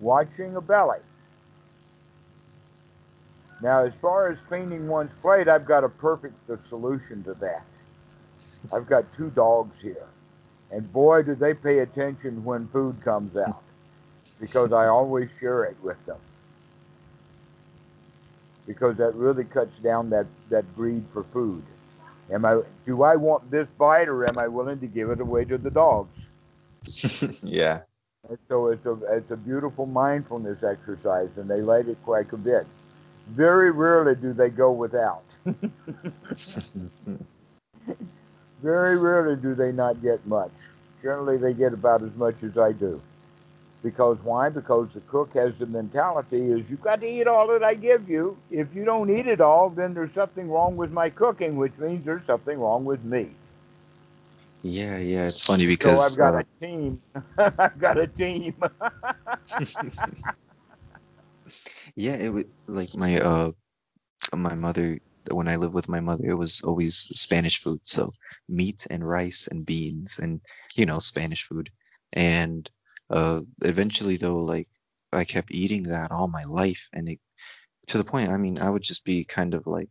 watching a belly. Now, as far as cleaning one's plate, I've got a perfect solution to that. I've got two dogs here. And boy, do they pay attention when food comes out because I always share it with them. Because that really cuts down that, that greed for food. Am I do I want this bite or am I willing to give it away to the dogs? *laughs* yeah. And so it's a it's a beautiful mindfulness exercise, and they like it quite a bit. Very rarely do they go without. *laughs* Very rarely do they not get much. Generally, they get about as much as I do. Because why? Because the cook has the mentality is you've got to eat all that I give you. If you don't eat it all, then there's something wrong with my cooking, which means there's something wrong with me. Yeah, yeah, it's funny because so I've got uh, a team. *laughs* I've got a team. *laughs* yeah, it would like my uh my mother when I lived with my mother, it was always Spanish food. So meat and rice and beans and you know Spanish food. And uh eventually though, like I kept eating that all my life, and it to the point. I mean, I would just be kind of like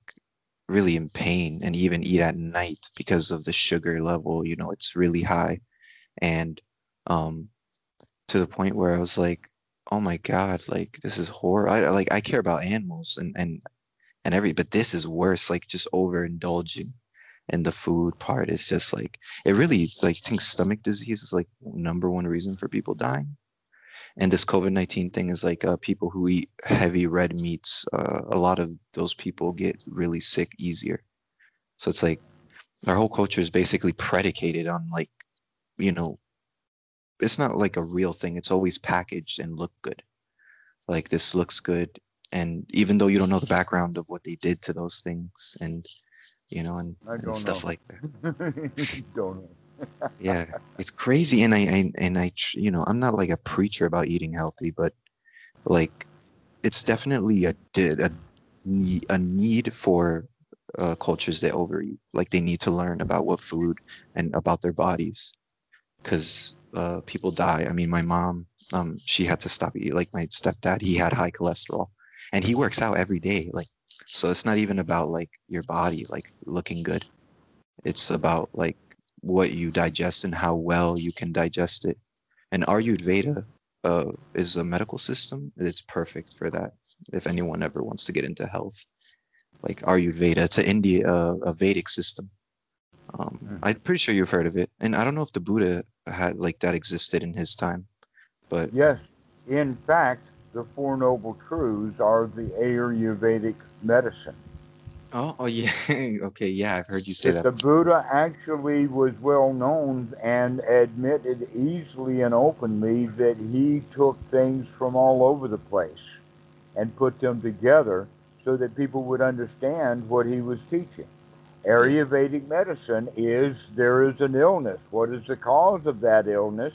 really in pain and even eat at night because of the sugar level you know it's really high and um to the point where i was like oh my god like this is horror I, like i care about animals and and and every but this is worse like just overindulging in the food part is just like it really like i think stomach disease is like number one reason for people dying. And this covid-19 thing is like uh, people who eat heavy red meats uh, a lot of those people get really sick easier. So it's like our whole culture is basically predicated on like you know it's not like a real thing. It's always packaged and look good. Like this looks good. And even though you don't know the background of what they did to those things and you know and, and stuff know. like that *laughs* don't *laughs* yeah, it's crazy, and I, I and I, you know, I'm not like a preacher about eating healthy, but like, it's definitely a a a need for uh, cultures that overeat. Like they need to learn about what food and about their bodies, because uh, people die. I mean, my mom, um, she had to stop eating. Like my stepdad, he had high cholesterol, and he works out every day. Like, so it's not even about like your body like looking good. It's about like what you digest and how well you can digest it. And Ayurveda uh, is a medical system. It's perfect for that. If anyone ever wants to get into health, like Ayurveda, it's an India uh, a Vedic system. Um, mm. I'm pretty sure you've heard of it, and I don't know if the Buddha had like that existed in his time, but yes, in fact, the Four Noble Truths are the Ayurvedic medicine. Oh, oh *laughs* yeah. okay, yeah, I've heard you say that. The Buddha actually was well known and admitted easily and openly that he took things from all over the place and put them together so that people would understand what he was teaching. Ayurvedic medicine is there is an illness. What is the cause of that illness?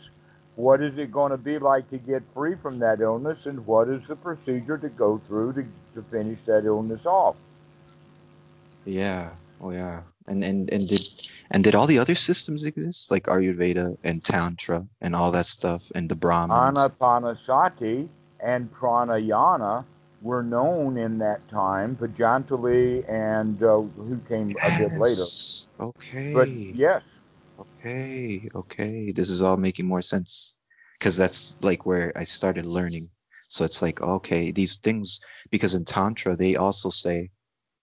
What is it going to be like to get free from that illness? And what is the procedure to go through to, to finish that illness off? Yeah. Oh yeah. And and and did and did all the other systems exist like Ayurveda and Tantra and all that stuff and the Brahmins? Anapanasati and Pranayama were known in that time, Patanjali and uh, who came a bit later. Yes. But yes, Okay. Okay. This is all making more sense because that's like where I started learning. So it's like, okay, these things, because in Tantra, they also say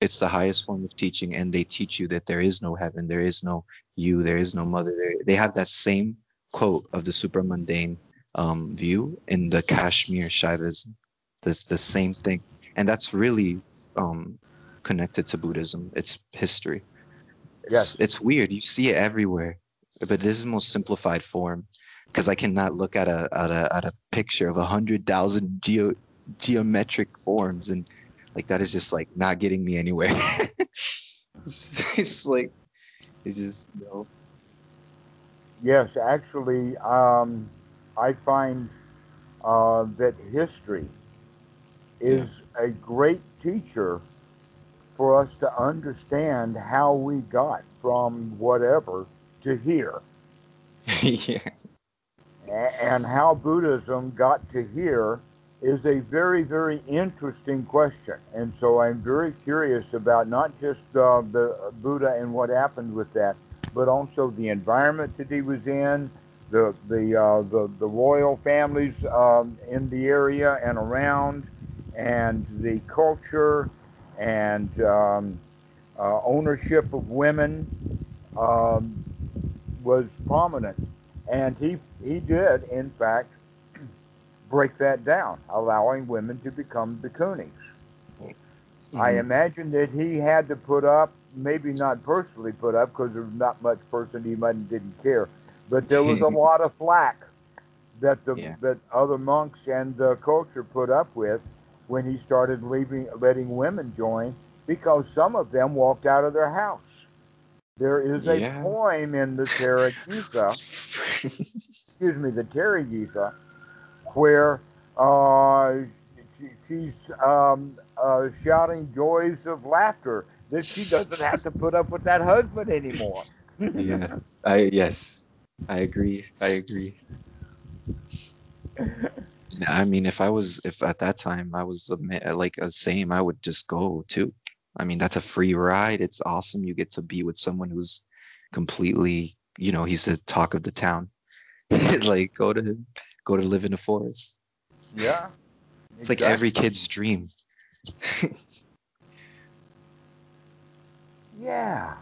it's the highest form of teaching, and they teach you that there is no heaven, there is no you, there is no mother. There, they have that same quote of the supramundane um, view in the Kashmir Shaivism. This the same thing, and that's really um, connected to Buddhism. It's history. It's yes, it's weird. You see it everywhere, but this is the most simplified form because I cannot look at a at a at a picture of a hundred thousand geo geometric forms and like that is just like not getting me anywhere. *laughs* it's, it's like it's just no. yes. Actually, um, I find uh, that history Yeah. is a great teacher for us to understand how we got from whatever to here *laughs* yeah. And how Buddhism got to here is a very, very interesting question. And so I'm very curious about not just uh, the Buddha and what happened with that, but also the environment that he was in, the the uh, the, the royal families um, in the area and around, and the culture and um, uh, ownership of women um, was prominent. And he he did, in fact, break that down, allowing women to become bhikkhunis. I Mhm. imagine that he had to put up, maybe not personally put up, because there's not much person he might didn't care, but there was a *laughs* lot of flack that the yeah. that other monks and the culture put up with when he started leaving, letting women join, because some of them walked out of their house. There is a Yeah. poem in the Therigatha, *laughs* excuse me, the Therigatha, where uh, she, she's um, uh, shouting joys of laughter that she doesn't have to put up with that husband anymore. yeah. I yes. I agree. I agree. I mean, if I was, if at that time I was a like a same, I would just go too. I mean, that's a free ride. It's awesome. You get to be with someone who's completely, you know, he's the talk of the town. *laughs* Like, go to go to live in the forest. yeah, It's like every kid's dream. *laughs* Yeah,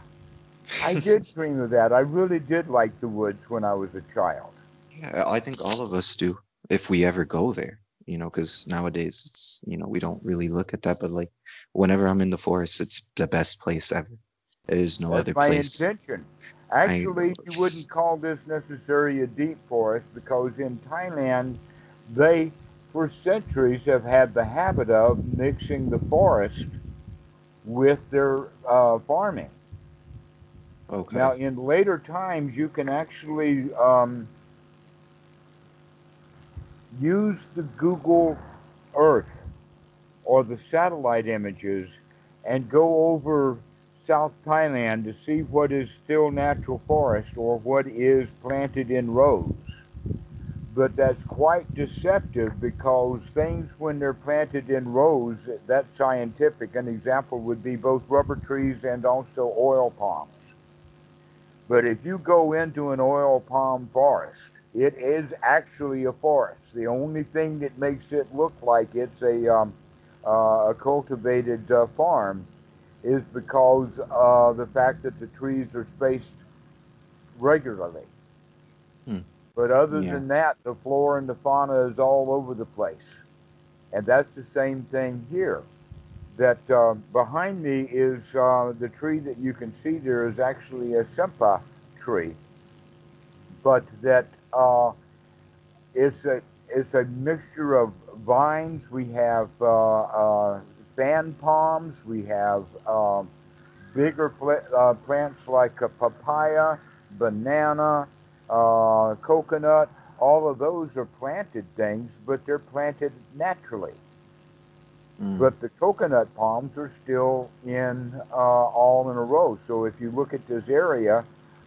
I did dream of that. I really did like the woods when I was a child. Yeah, I think all of us do if we ever go there, you know, because nowadays it's, you know, we don't really look at that, but like whenever I'm in the forest, it's the best place ever. There is no That's other my place. intention. I Actually, you wouldn't call this necessarily a deep forest because in Thailand, they, for centuries, have had the habit of mixing the forest with their uh, farming. Okay. now, in later times, you can actually um, use the Google Earth or the satellite images and go over South Thailand to see what is still natural forest or what is planted in rows. But that's quite deceptive because things, when they're planted in rows, that's scientific. An example would be both rubber trees and also oil palms. But if you go into an oil palm forest, it is actually a forest. The only thing that makes it look like it's a, um, uh, a cultivated uh, farm is because uh, the fact that the trees are spaced regularly. Hmm. But other Yeah. than that, the flora and the fauna is all over the place. And that's the same thing here. That uh, behind me is uh, the tree that you can see there is actually a sempa tree, but that uh, it's a it's a mixture of vines. We have uh, uh, fan palms. We have um, bigger uh, plants like a papaya, banana, uh, coconut. All of those are planted things, but they're planted naturally. Mm. But the coconut palms are still in uh, all in a row. So if you look at this area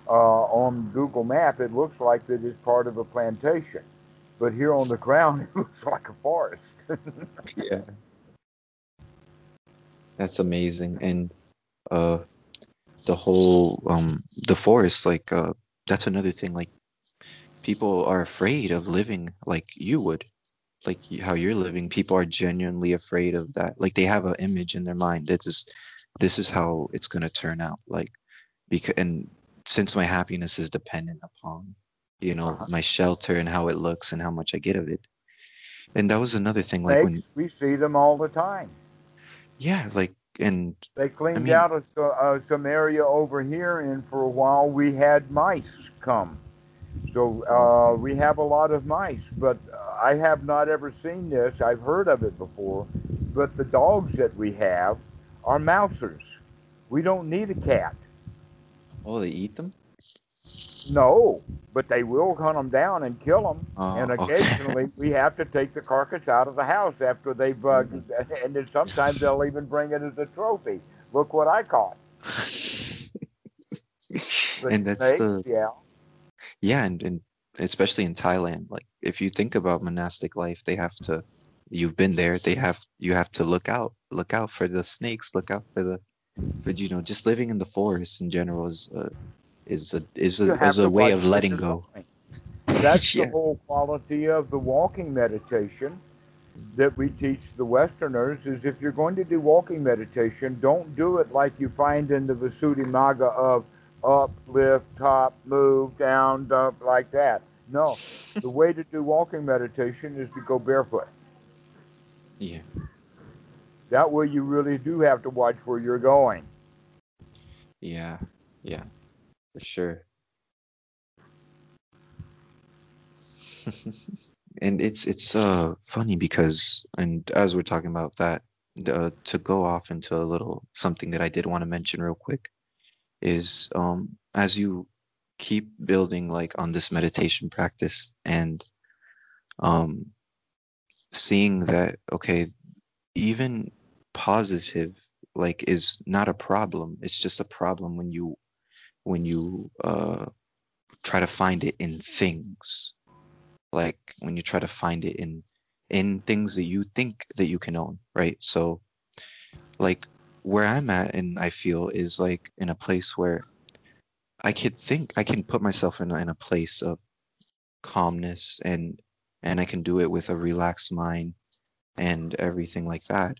uh, on Google Map, it looks like that it's part of a plantation. But here on the ground, *laughs* it looks like a forest. *laughs* Yeah. That's amazing. And uh the whole um the forest, like uh that's another thing. Like people are afraid of living like you would, like how you're living. People are genuinely afraid of that. Like they have an image in their mind. This is this is how it's gonna turn out. Like because and since my happiness is dependent upon, you know, Uh-huh. my shelter and how it looks and how much I get of it. And that was another thing, like when we see them all the time. yeah, like and They cleaned mean- out a, so- uh, some area over here, and for a while we had mice come. So uh, we have a lot of mice, but uh, I have not ever seen this. I've heard of it before, but the dogs that we have are mousers. We don't need a cat. Oh they eat them? No, but they will hunt them down and kill them. Oh, and okay. occasionally *laughs* we have to take the carcass out of the house after they've, uh, Mm-hmm. *laughs* and then sometimes they'll even bring it as a trophy. Look what I caught. *laughs* And that's snakes, the yeah. yeah and, and especially in thailand like if you think about monastic life they have to you've been there they have you have to look out look out for the snakes look out for the but you know just living in the forest in general is uh, is a is a, is a way of letting go. That's *laughs* Yeah. the whole quality of the walking meditation that we teach the Westerners is if you're going to do walking meditation, don't do it like you find in the Visuddhimagga of up, lift, top, move, down, dump, like that. No, *laughs* the way to do walking meditation is to go barefoot. yeah That way you really do have to watch where you're going. yeah yeah for sure *laughs* and it's it's uh funny because and as we're talking about that uh, to go off into a little something that I did want to mention real quick is um as you keep building like on this meditation practice and um seeing that okay even positive like is not a problem. It's just a problem when you when you uh try to find it in things. Like when you try to find it in in things that you think that you can own right? So like where i'm at and i feel is like in a place where i could think i can put myself in a, in a place of calmness and and i can do it with a relaxed mind and everything like that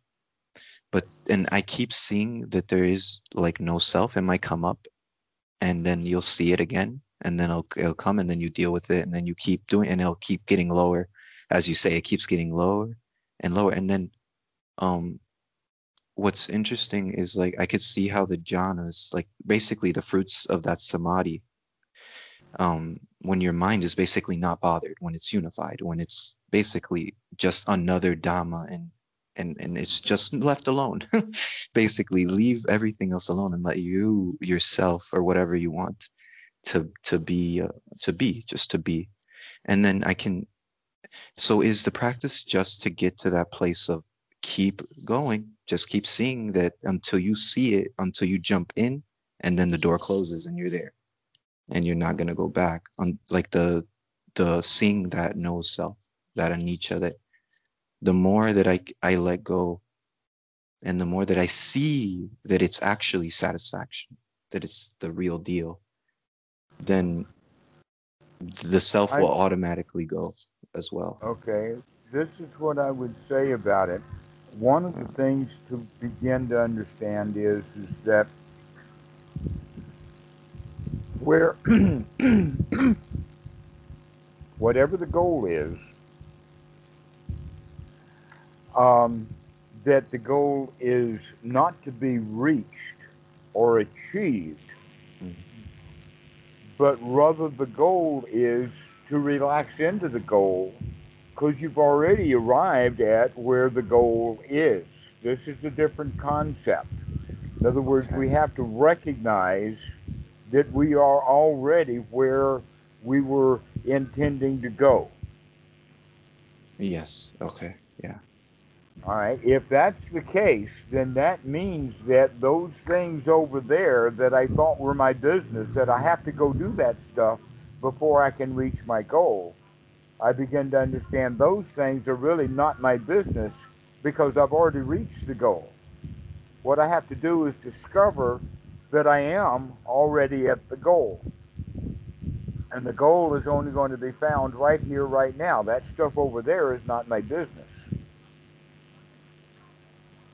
but and i keep seeing that there is like no self. It might come up and then you'll see it again and then it'll, it'll come and then you deal with it and then you keep doing and it'll keep getting lower. As you say it keeps getting lower and lower and then um what's interesting is like i could see how the jhanas like basically the fruits of that samadhi um when your mind is basically not bothered when it's unified when it's basically just another dhamma and and and it's just left alone. *laughs* Basically leave everything else alone and let you yourself or whatever you want to to be uh, to be just to be. And then i can so is the practice just to get to that place of keep going just keep seeing that until you see it until you jump in and then the door closes and you're there. And you're not going to go back on like the the seeing that no self that anicca that the more that I, I let go and the more that I see that it's actually satisfaction, that it's the real deal, then the self I- will automatically go as well. Okay, this is what I would say about it. One of the things to begin to understand is, is that where *clears throat* whatever the goal is, um, that the goal is not to be reached or achieved, Mhm. but rather the goal is to relax into the goal because you've already arrived at where the goal is. This is a different concept. In other words, Okay. we have to recognize that we are already where we were intending to go. Yes. Okay. Yeah. All right. If that's the case, then that means that those things over there that I thought were my business, that I have to go do that stuff before I can reach my goal, I begin to understand those things are really not my business because I've already reached the goal. What I have to do is discover that I am already at the goal. And the goal is only going to be found right here, right now. That stuff over there is not my business.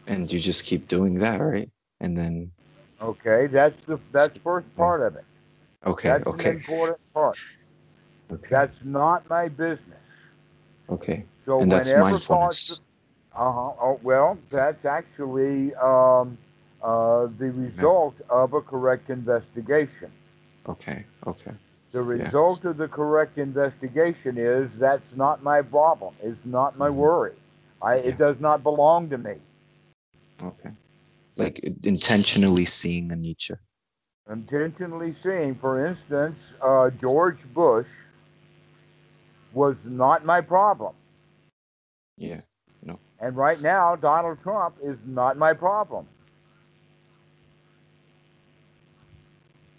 And you just keep doing that, right? And then Okay, that's the that's first part of it. okay, That's the okay, important part. okay, That's not my business. okay. So And that's mindfulness. uh huh. Oh well, that's actually um, uh, the result of a correct investigation. Okay, okay. The Yeah. result of the correct investigation is that's not my problem. It's not my Mhm. worry. I, Yeah. It does not belong to me. Okay. Like intentionally seeing anicca. Intentionally seeing, for instance, uh, George Bush was not my problem. Yeah. no. And right now, Donald Trump is not my problem.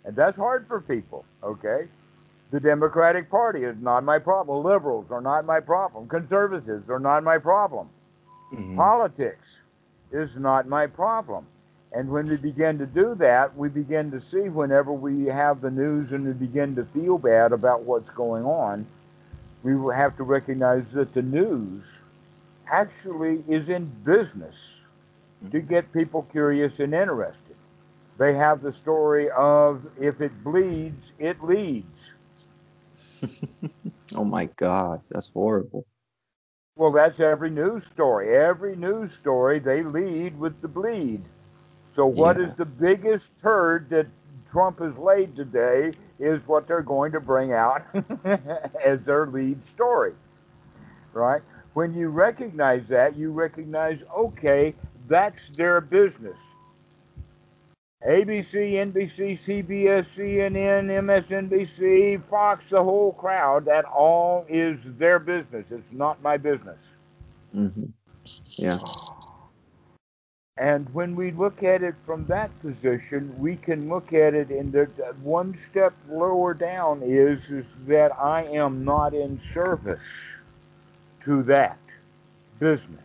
And that's hard for people, okay? The Democratic Party is not my problem. Liberals are not my problem. Conservatives are not my problem. Mhm. Politics is not my problem. And when we begin to do that, we begin to see whenever we have the news and we begin to feel bad about what's going on, we will have to recognize that the news actually is in business to get people curious and interested. They have the story of if it bleeds, it leads. *laughs* oh my God, that's horrible. Well, that's every news story. Every news story, they lead with the bleed. So, what is Yeah. the biggest turd that Trump has laid today is what they're going to bring out *laughs* as their lead story, right? When you recognize that, you recognize, okay, that's their business. ABC, NBC, CBS, CNN, MSNBC, Fox, the whole crowd, that all is their business. It's not my business. Mm-hmm. Yeah. And when we look at it from that position, we can look at it in the one step lower down is, is that I am not in service to that business.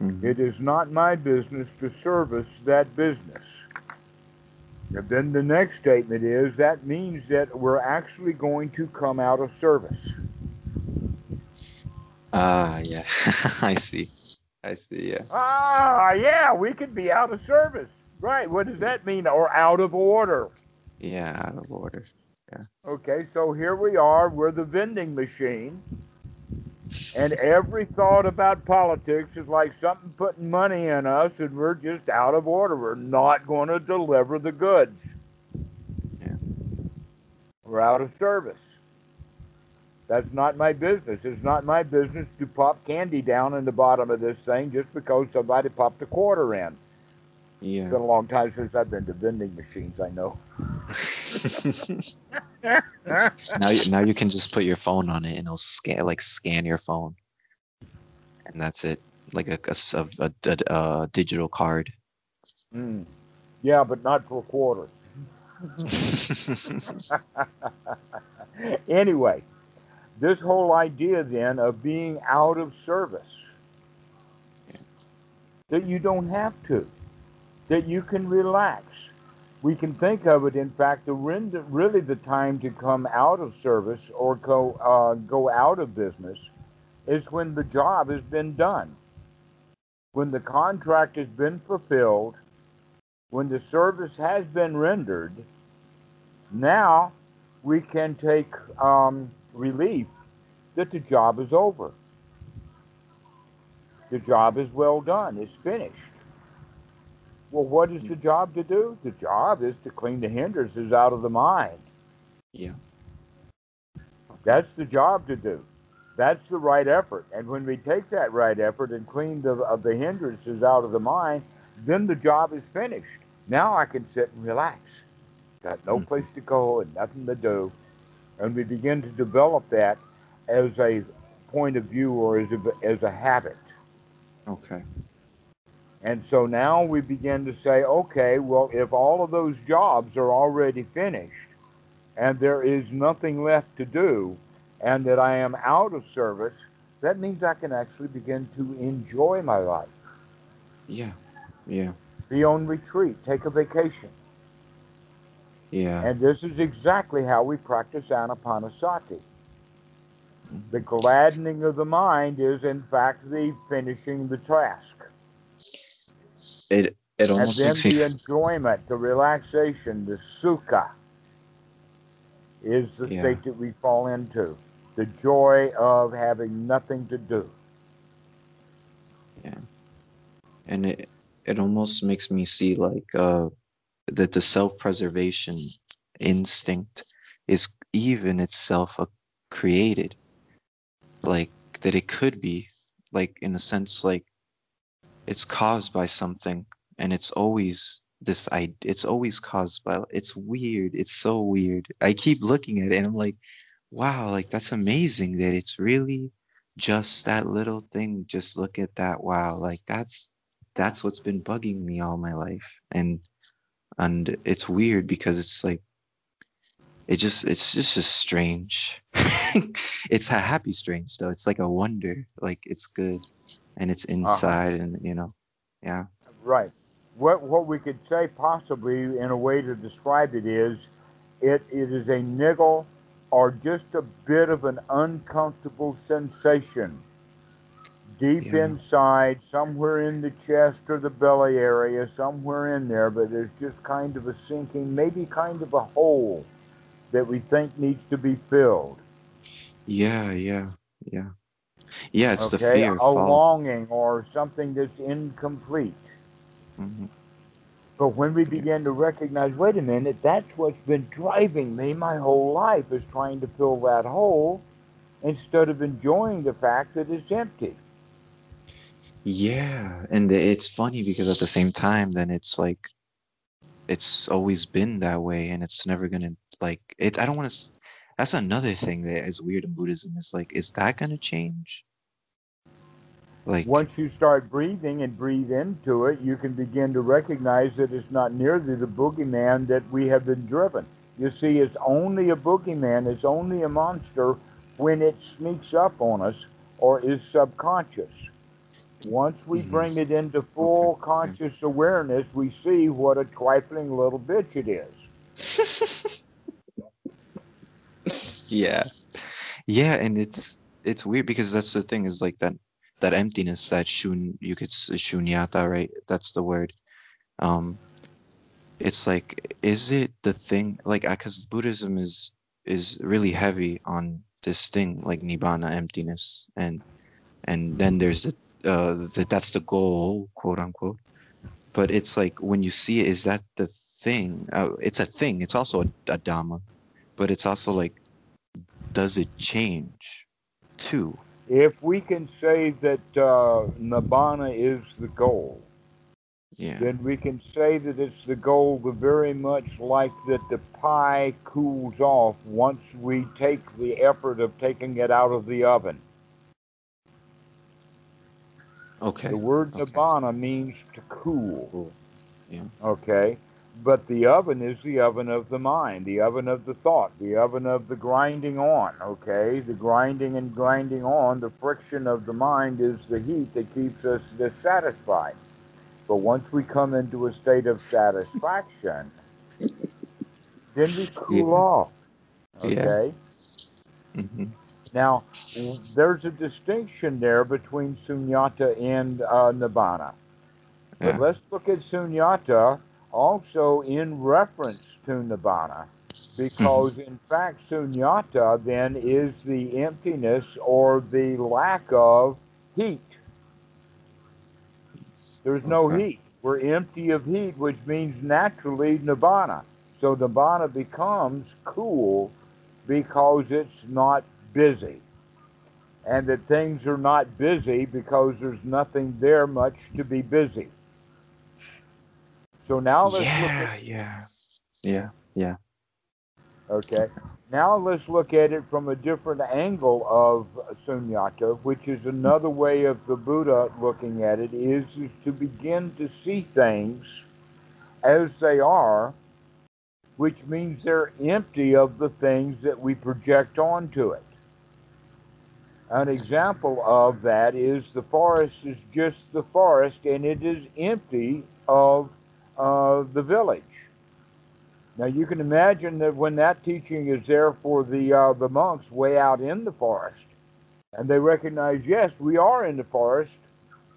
Mhm. It is not my business to service that business. And then the next statement is that means that we're actually going to come out of service. Ah, yeah. *laughs* I see. I see. Yeah. Ah, yeah, we could be out of service. Right. What does that mean? Or out of order. Yeah. Out of order. Yeah. Okay, so here we are. We're the vending machine. And every thought about politics is like something putting money in us, and we're just out of order. We're not going to deliver the goods. Yeah. We're out of service. That's not my business. It's not my business to pop candy down in the bottom of this thing just because somebody popped a quarter in. It's been a long time since I've been to vending machines, I know. *laughs* now, you, now you can just put your phone on it and it'll scan like scan your phone, and that's it. Like a a a digital card. Mm. Yeah, but not for a quarter. *laughs* anyway, this whole idea then of being out of service, that you don't have to, that you can relax. We can think of it, in fact, the really the time to come out of service or go uh, go out of business is when the job has been done, when the contract has been fulfilled, when the service has been rendered. Now we can take um, relief that the job is over. The job is well done. It's finished. Well, what is the job to do? The job is to clean the hindrances out of the mind. yeah. That's the job to do. That's the right effort. And when we take that right effort and clean the, of the hindrances out of the mind, then the job is finished. Now I can sit and relax. Got no Hmm. place to go and nothing to do. And we begin to develop that as a point of view or as a, as a habit. Okay. And so now we begin to say, okay, well, if all of those jobs are already finished and there is nothing left to do and that I am out of service, that means I can actually begin to enjoy my life. Yeah. Yeah. be on retreat, take a vacation. Yeah. And this is exactly how we practice anapanasati. The gladdening of the mind is, in fact, the finishing the task. It it And almost then makes me the enjoyment, the relaxation, the sukha is the Yeah. state that we fall into. The joy of having nothing to do. Yeah. And it it almost makes me see like uh that the self-preservation instinct is even itself a created like that it could be like in a sense like it's caused by something and it's always this i it's always caused by it's weird it's so weird. I keep looking at it and i'm like wow like that's amazing that it's really just that little thing. Just look at that. Wow like that's that's what's been bugging me all my life. And and it's weird because it's like it just it's just just strange. *laughs* It's a happy strange though. It's like a wonder like it's good and it's uh-huh. inside and you know yeah Right. What what we could say possibly in a way to describe it is it, it is a niggle or just a bit of an uncomfortable sensation deep Yeah. inside, somewhere in the chest or the belly area, somewhere in there, but there's just kind of a sinking, maybe kind of a hole that we think needs to be filled. yeah yeah yeah yeah it's the fear a follow- longing or something that's incomplete. Mhm. But when we begin to recognize, wait a minute, that's what's been driving me my whole life is trying to fill that hole instead of enjoying the fact that it's empty. Yeah, and it's funny because at the same time, then it's like it's always been that way, and it's never gonna like it. I don't want to. That's another thing that is weird in Buddhism. Is like, is that gonna change? Like, Once you start breathing and breathe into it, you can begin to recognize that it's not nearly the boogeyman that we have been driven. You see, it's only a boogeyman, it's only a monster when it sneaks up on us or is subconscious. Once we Mhm. bring it into full conscious awareness, we see what a trifling little bitch it is. *laughs* yeah, yeah, and it's it's weird because that's the thing is like that that emptiness that shun you could shunyata right? That's the word. Um it's like is it the thing like because buddhism is is really heavy on this thing like nibbana emptiness and and then there's the uh the, that's the goal quote unquote. But it's like when you see it is that the thing? Uh, it's a thing. It's also a, a dhamma but it's also like does it change too If we can say that uh, Nibbana is the goal, yeah then we can say that it's the goal very much like that the pie cools off once we take the effort of taking it out of the oven. okay The word okay. nibbana means to cool. Cool. Yeah. Okay? But the oven is the oven of the mind, the oven of the thought, the oven of the grinding on. Okay? The grinding and grinding on, the friction of the mind is the heat that keeps us dissatisfied. But once we come into a state of satisfaction, then we *laughs* cool Yeah. off. Yeah. Okay? hmm Now, there's a distinction there between sunyata and uh, nibbana. But Yeah. let's look at sunyata also in reference to nibbana, because mm-hmm. in fact, sunyata then is the emptiness or the lack of heat. There's no Okay. heat. We're empty of heat, which means naturally nibbana. So nibbana becomes cool because it's not busy. And that things are not busy because there's nothing there much to be busy. So now let's look Yeah. at Yeah. Yeah. Yeah. okay. Now let's look at it from a different angle of sunyata, which is another way of the Buddha looking at it, is, is to begin to see things as they are, which means they're empty of the things that we project onto it. An example of that is the forest is just the forest and it is empty of uh, the village. Now you can imagine that when that teaching is there for the uh, the monks way out in the forest, and they recognize, yes, we are in the forest.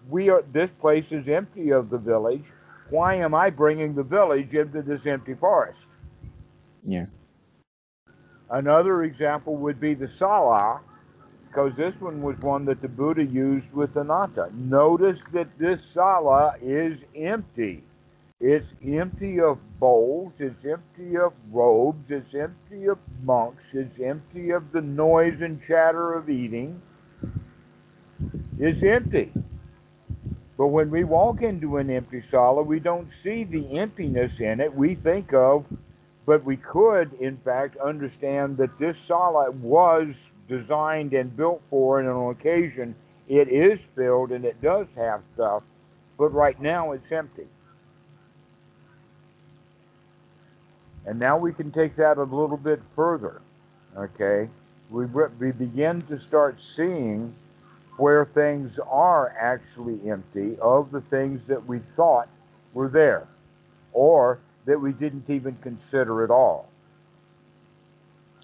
We are. This place is empty of the village. Why am I bringing the village into this empty forest? Yeah. Another example would be the sala, because this one was one that the Buddha used with anatta. Notice that this sala is empty. It's empty of bowls, it's empty of robes, it's empty of monks, it's empty of the noise and chatter of eating. It's empty. But when we walk into an empty sala, we don't see the emptiness in it. We think of, but we could, in fact, understand that this sala was designed and built for, and on occasion it is filled and it does have stuff, but right now it's empty. And now we can take that a little bit further. Okay? We, we begin to start seeing where things are actually empty of the things that we thought were there or that we didn't even consider at all.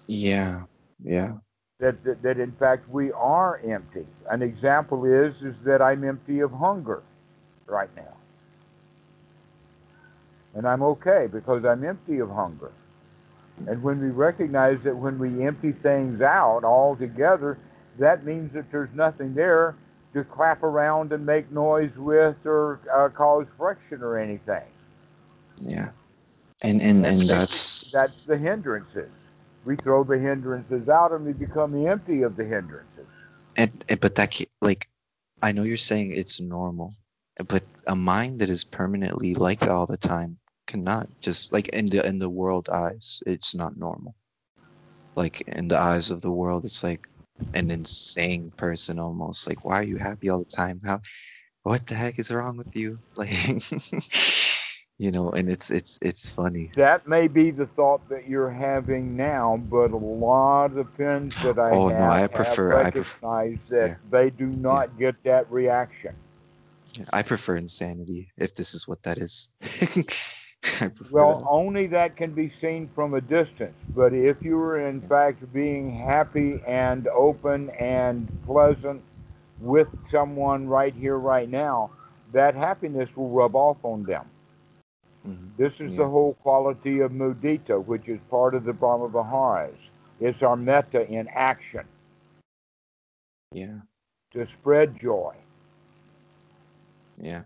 Yeah. Yeah. That, that, that in fact we are empty. An example is is that I'm empty of hunger right now. And I'm okay because I'm empty of hunger. And when we recognize that when we empty things out altogether, that means that there's nothing there to clap around and make noise with or uh, cause friction or anything. Yeah. And and and that's that's the hindrances. We throw the hindrances out and we become empty of the hindrances. and, and but that like I know you're saying it's normal, but a mind that is permanently like that all the time cannot just like in the in the world eyes, it's not normal. Like in the eyes of the world, it's like an insane person almost. Like, why are you happy all the time? How what the heck is wrong with you? *laughs* Like you know, and it's it's it's funny. That may be the thought that you're having now, but a lot of pins that I Oh, have no, I prefer- I pref- that yeah. they do not get that reaction. I prefer insanity if this is what that is. *laughs* *laughs* Well, that. only that can be seen from a distance. But if you are in fact being happy and open and pleasant with someone right here, right now, that happiness will rub off on them. Mhm. This is Yeah. the whole quality of mudita, which is part of the Brahma Viharas. It's our metta in action Yeah, to spread joy. yeah.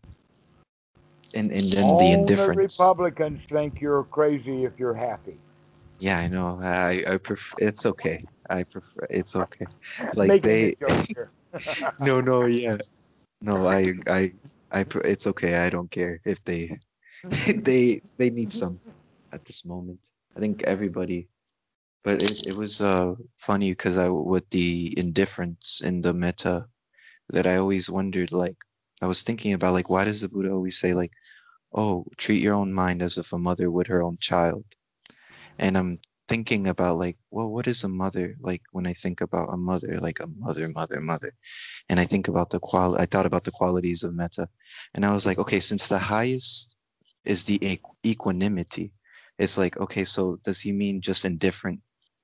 And and then All the indifference. Republicans think you're crazy if you're happy. Yeah, I know. I I prefer. It's okay. I prefer. It's okay. *laughs* Like Making they. a joke *laughs* here. no, no, *laughs* yeah. No, I I I. It's okay. I don't care if they they they need some at this moment. I think everybody. But it, it was uh funny because I with the indifference in the metta that I always wondered like I was thinking about like why does the Buddha always say like oh treat your own mind as if a mother would her own child. And I'm thinking about like well what is a mother like when I think about a mother like a mother mother mother? And I think about the qual I thought about the qualities of metta. And I was like okay since the highest is the equ- equanimity it's like okay so does he mean just indifferent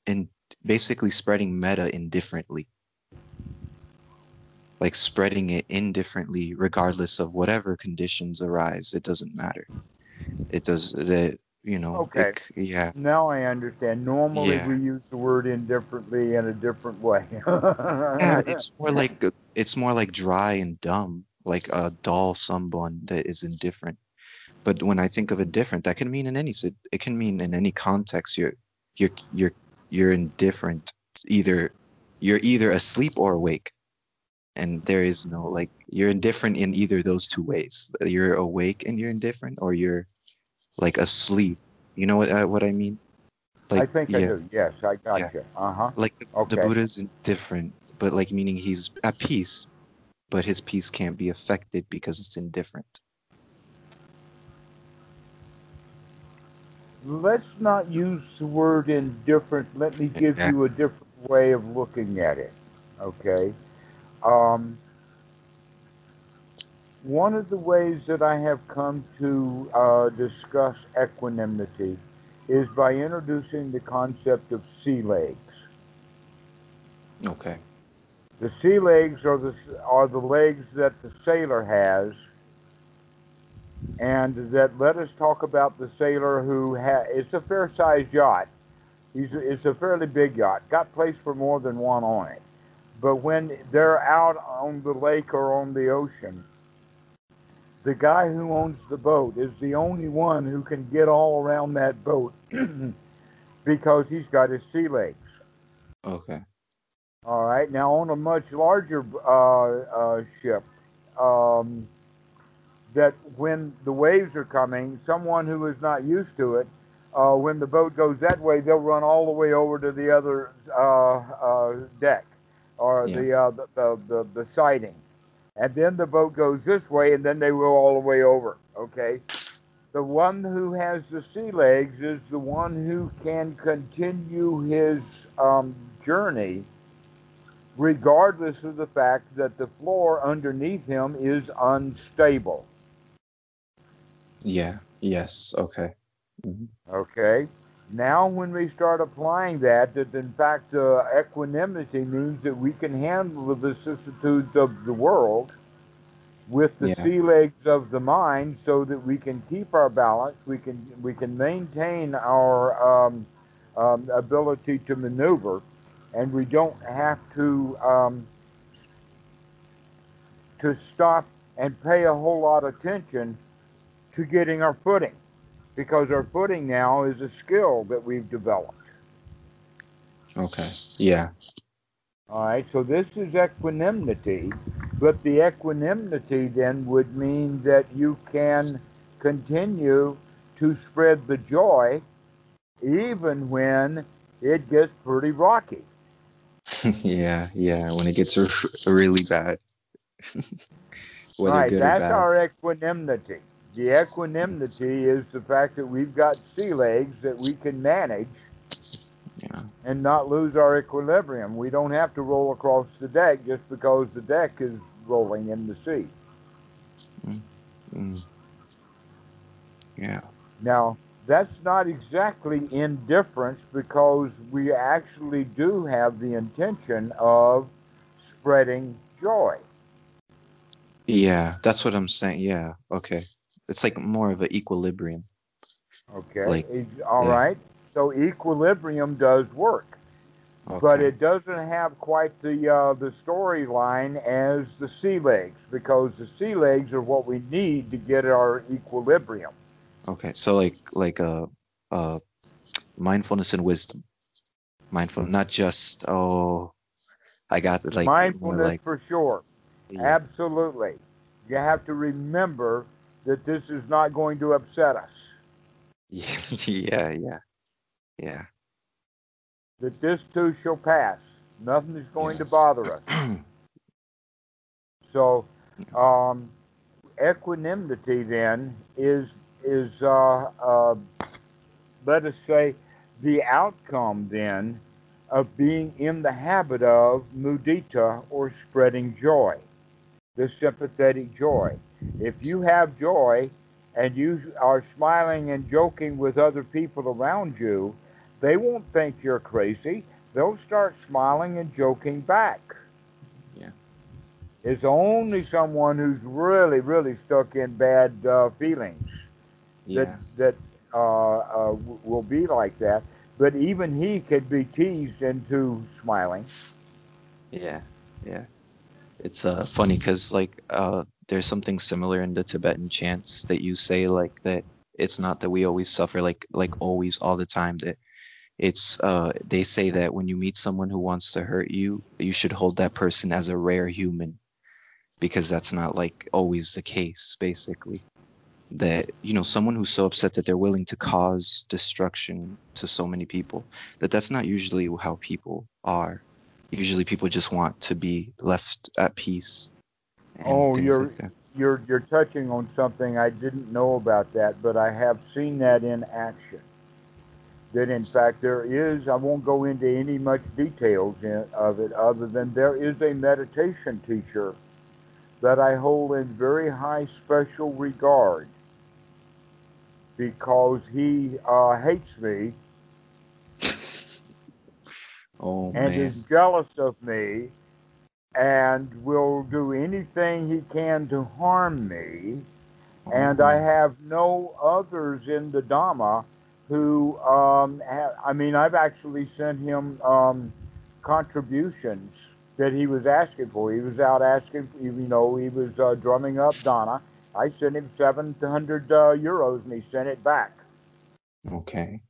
in basically spreading metta indifferently like spreading it indifferently regardless of whatever conditions arise it doesn't matter it does the you know Okay. it yeah Now I understand. Normally Yeah. we use the word indifferently in a different way. *laughs* yeah it's more like it's more like dry and dumb like a dull someone that is indifferent but when i think of indifferent that can mean in any it can mean in any context you're you're you're you're indifferent either you're either asleep or awake and there is no like you're indifferent in either those two ways you're awake and you're indifferent or you're like asleep you know what uh, what i mean I think I do. Yes, I got Yeah. you. Uh huh. like the, the Okay. buddha's indifferent but like meaning he's at peace but his peace can't be affected because it's indifferent Let's not use the word indifferent. Let me give Yeah. you a different way of looking at it. Okay. Um, one of the ways that I have come to uh, discuss equanimity is by introducing the concept of sea legs. Okay. The sea legs are the are the legs that the sailor has, and that let us talk about the sailor who ha- it's a fair-sized yacht. He's it's a fairly big yacht, got place for more than one on it. But when they're out on the lake or on the ocean, the guy who owns the boat is the only one who can get all around that boat *clears throat* because he's got his sea legs. Okay. All right. Now, on a much larger uh, uh, ship, um, that when the waves are coming, someone who is not used to it, uh, when the boat goes that way, they'll run all the way over to the other uh, uh, deck or Yeah. the, uh, the, the, the the siding, and then the boat goes this way, and then they go all the way over. Okay. The one who has the sea legs is the one who can continue his um, journey regardless of the fact that the floor underneath him is unstable. Yeah. Yes. Okay. Mhm. Okay? Now, when we start applying that, that in fact uh, equanimity means that we can handle the vicissitudes of the world with the Yeah. sea legs of the mind so that we can keep our balance, we can, we can maintain our um, um, ability to maneuver, and we don't have to um, to stop and pay a whole lot of attention to getting our footing because our footing now is a skill that we've developed. Okay. Yeah. All right, so this is equanimity, but the equanimity then would mean that you can continue to spread the joy even when it gets pretty rocky. *laughs* yeah. Yeah. When it gets r- really bad. *laughs* Whether right, that's bad. our equanimity. The equanimity is the fact that we've got sea legs that we can manage Yeah. and not lose our equilibrium. We don't have to roll across the deck just because the deck is rolling in the sea. Mm. Yeah. Now, that's not exactly indifference because we actually do have the intention of spreading joy. Yeah. That's what I'm saying. Yeah. Okay. It's like more of an equilibrium. Okay. Like, all yeah. right. So equilibrium does work, Okay. but it doesn't have quite the uh, the storyline as the sea legs because the sea legs are what we need to get our equilibrium. Okay, so like like uh uh mindfulness and wisdom. Mindful, not just oh I got it like Mindfulness like for sure. yeah, Absolutely. You have to remember that this is not going to upset us. *laughs* yeah, yeah, yeah. That this too shall pass. Nothing is going to bother us. So, um, equanimity then is is uh, uh, let us say the outcome then of being in the habit of mudita or spreading joy, the sympathetic joy. If you have joy and you are smiling and joking with other people around you, they won't think you're crazy. They'll start smiling and joking back. Yeah. It's only someone who's really, really stuck in bad uh, feelings yeah, that that uh, uh, w- will be like that. But even he could be teased into smiling. yeah, yeah. It's uh funny because like uh there's something similar in the Tibetan chants that you say like that it's not that we always suffer like like always all the time that it's uh they say that when you meet someone who wants to hurt you you should hold that person as a rare human because that's not like always the case basically. That you know someone who's so upset that they're willing to cause destruction to so many people that that's not usually how people are. Usually people just want to be left at peace Oh, you're like you're you're touching on something I didn't know about that, but I have seen that in action. That in fact there is. I won't go into any much details in, of it, other than there is a meditation teacher that I hold in very high special regard because he uh, hates me *laughs* oh and man. is jealous of me and will do anything he can to harm me. And I Oh, have no others in the Dhamma who, um, ha- I mean, I've actually sent him um, contributions that he was asking for. He was out asking, you know, he was uh, drumming up dana. I sent him 700 uh, euros and he sent it back. okay.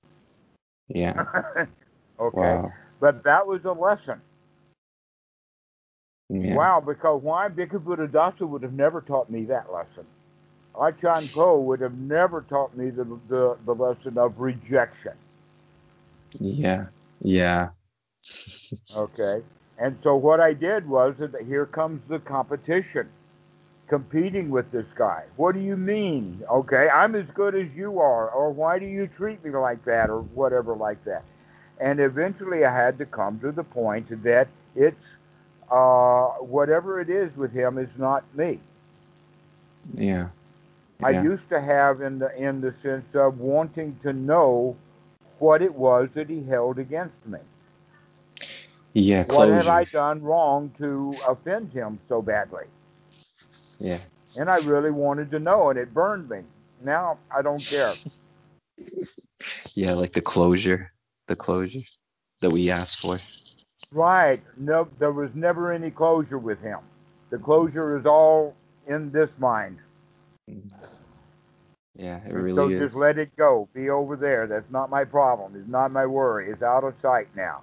Yeah. *laughs* okay. Wow. But that was a lesson. Yeah. Wow, because why? Bhikkhu Buddhadasa would have never taught me that lesson. Achan Po would have never taught me the, the, the lesson of rejection. Yeah. Yeah. Okay. And so what I did was that here comes the competition, competing with this guy. What do you mean? Okay, I'm as good as you are, or why do you treat me like that, or whatever like that. And eventually I had to come to the point that it's uh, whatever it is with him is not me. Yeah. I used to have in the in the sense of wanting to know what it was that he held against me. Yeah. closure. What have I done wrong to offend him so badly? Yeah. And I really wanted to know, and it burned me. Now I don't care. *laughs* Yeah, like the closure. The closure that we asked for. Right? No, there was never any closure with him. The closure is all in this mind. Yeah, it really so is. just let it go. Be over there. That's not my problem. It's not my worry. It's out of sight now.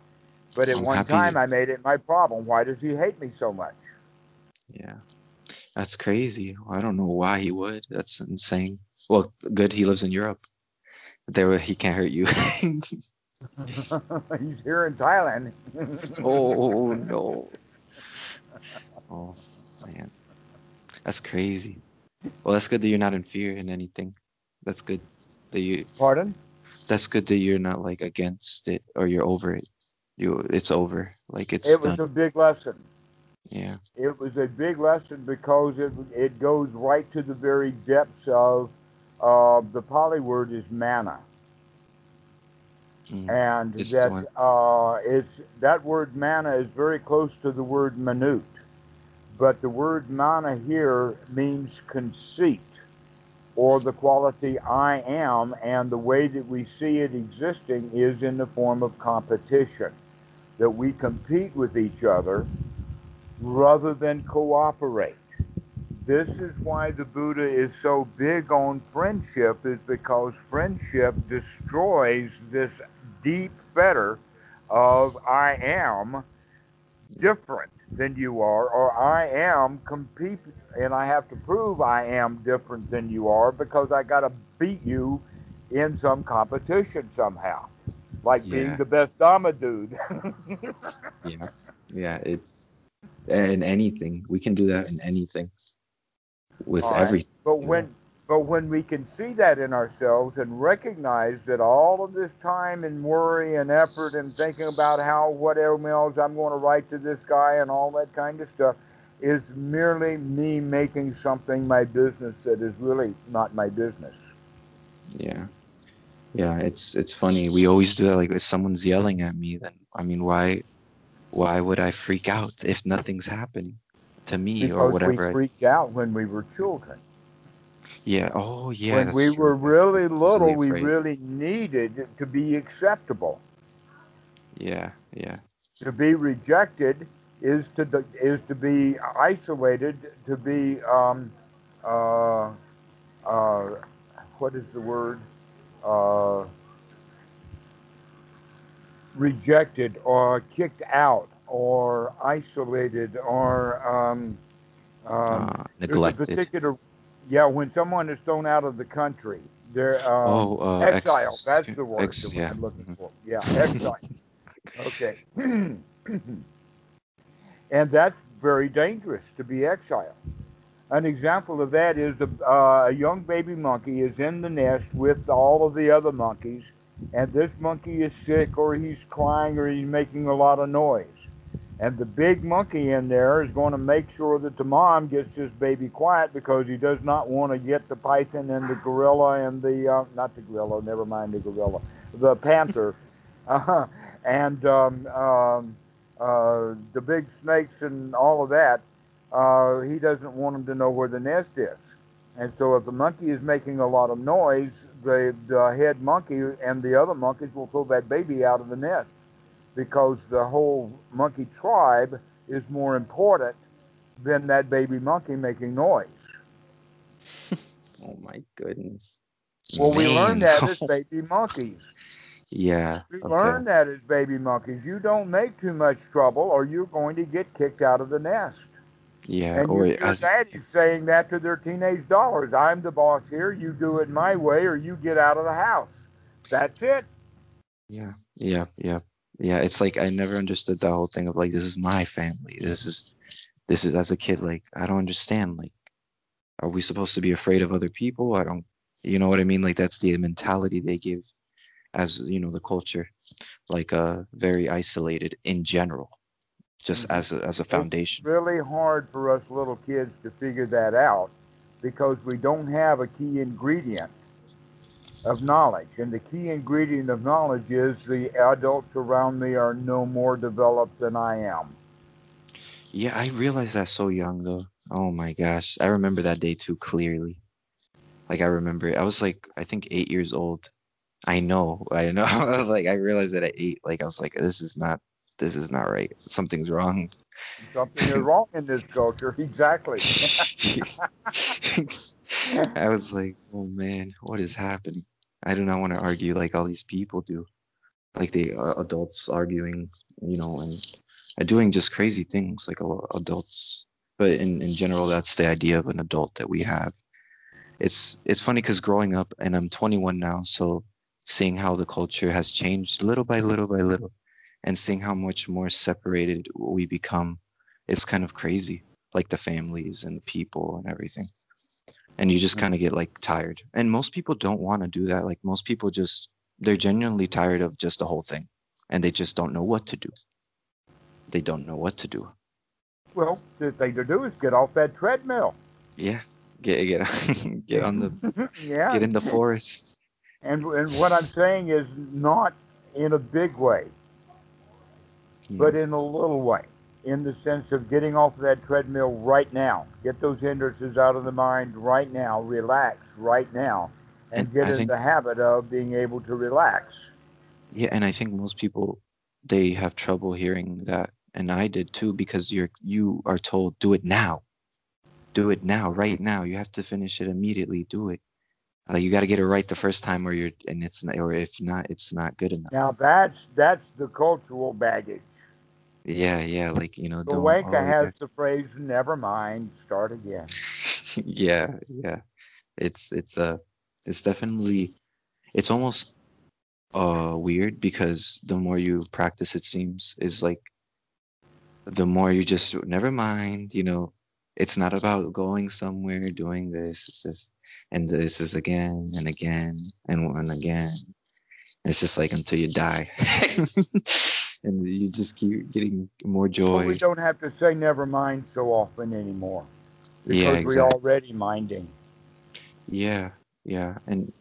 But at I'm one happy- time, I made it my problem. Why does he hate me so much? Yeah. That's crazy. I don't know why he would. That's insane. Well, good he lives in Europe. There he can't hurt you. *laughs* *laughs* He's here in Thailand. *laughs* oh no. Oh man. That's crazy. Well that's good that you're not in fear in anything. That's good that you Pardon? that's good that you're not like against it or you're over it. You it's over. Like it's It was done. a big lesson. Yeah. It was a big lesson because it it goes right to the very depths of uh, the Pali word is mana, Mm. and that uh, it's that word mana is very close to the word minute, but the word mana here means conceit or the quality I am, and the way that we see it existing is in the form of competition, that we compete with each other rather than cooperate. This is why the Buddha is so big on friendship, is because friendship destroys this deep fetter of I am different than you are, or I am compete, and I have to prove I am different than you are because I got to beat you in some competition somehow, like being the best Dhamma dude. *laughs* Yeah. *laughs* Yeah, it's in anything. We can do that in anything. With right. everything. But Yeah. when but when we can see that in ourselves and recognize that all of this time and worry and effort and thinking about how what emails I'm going to write to this guy and all that kind of stuff is merely me making something my business that is really not my business. Yeah. Yeah, it's it's funny. We always do that. Like if someone's yelling at me, then I mean why why would I freak out if nothing's happening to me Because or whatever? we I- freaked out when we were children. Yeah. Oh yeah. when we true. were really little, we really needed to be acceptable. Yeah, yeah. to be rejected is to is to be isolated to be um, uh, uh, what is the word uh, rejected or kicked out or isolated or um, um, uh, there's a neglected. particular yeah when someone is thrown out of the country they're um, oh, uh, exile ex- that's the word ex- that yeah. I'm looking mhm. for yeah exile Okay. *clears throat* and that's very dangerous to be exiled. An example of that is a, uh, a young baby monkey is in the nest with all of the other monkeys, and this monkey is sick or he's crying or he's making a lot of noise. And the big monkey in there is going to make sure that the mom gets this baby quiet because he does not want to get the python and the gorilla and the, uh, not the gorilla, never mind the gorilla, the panther, *laughs* uh, and um, um, uh, the big snakes and all of that. Uh, he doesn't want them to know where the nest is. And so if the monkey is making a lot of noise, the, the head monkey and the other monkeys will throw that baby out of the nest because the whole monkey tribe is more important than that baby monkey making noise. *laughs* oh my goodness. Well, we learned that as *laughs* baby monkeys. Yeah. We okay. learned that as baby monkeys. You don't make too much trouble or you're going to get kicked out of the nest. Yeah. And or your, your daddy's saying that to their teenage daughters. I'm the boss here. You do it my way or you get out of the house. That's it. yeah. Yeah. Yeah. Yeah. It's like I never understood the whole thing of like this is my family. This is this is as a kid, like I don't understand. Like, are we supposed to be afraid of other people? I don't you know what I mean? Like that's the mentality they give as you know the culture like uh very isolated in general just Mhm. as a as a foundation really hard for us little kids to figure that out because we don't have a key ingredient of knowledge. And the key ingredient of knowledge is the adults around me are no more developed than I am. yeah i realized that so young though. Oh my gosh. I remember that day too clearly. Like i remember it. I was like i think eight years old. I know. I know. *laughs* Like i realized that at eight like i was like this is not this is not right. Something's wrong Something is wrong in this culture. *laughs* Exactly. *laughs* I was like, oh man, what is happening? I do not want to argue like all these people do, like the uh, adults arguing, you know, and uh, doing just crazy things like uh, adults. But in, in general, that's the idea of an adult that we have. It's it's funny because growing up, and I'm 21 now, so seeing how the culture has changed little by little by little, and seeing how much more separated we become, it's kind of crazy. Like the families and the people and everything and you just Mhm. kind of get like tired and most people don't want to do that like most people just they're genuinely tired of just the whole thing and they just don't know what to do they don't know what to do well, the thing to do is get off that treadmill. yeah get get *laughs* get on the *laughs* yeah. get in the forest And, and what I'm saying is not in a big way, But in a little way, in the sense of getting off of that treadmill right now. Get those hindrances out of the mind right now. Relax right now. And, And get I in think- the habit of being able to relax. yeah and i think most people they have trouble hearing that and i did too because you're you are told do it now do it now right now you have to finish it immediately do it like you got to get it right the first time or you're and it's not or if not it's not good enough Now that's that's the cultural baggage. Yeah, yeah, like you know, The oh, has the phrase "Never mind, start again." *laughs* yeah, yeah. It's it's uh it's definitely it's almost uh weird because the more you practice, it seems is like the more you just never mind. You know, it's not about going somewhere doing this. It's just and this is again and again and one again. It's just like until you die. *laughs* and you just keep getting more But joy. we don't have to say "never mind" so often anymore because Yeah, we're already minding. Yeah, yeah, and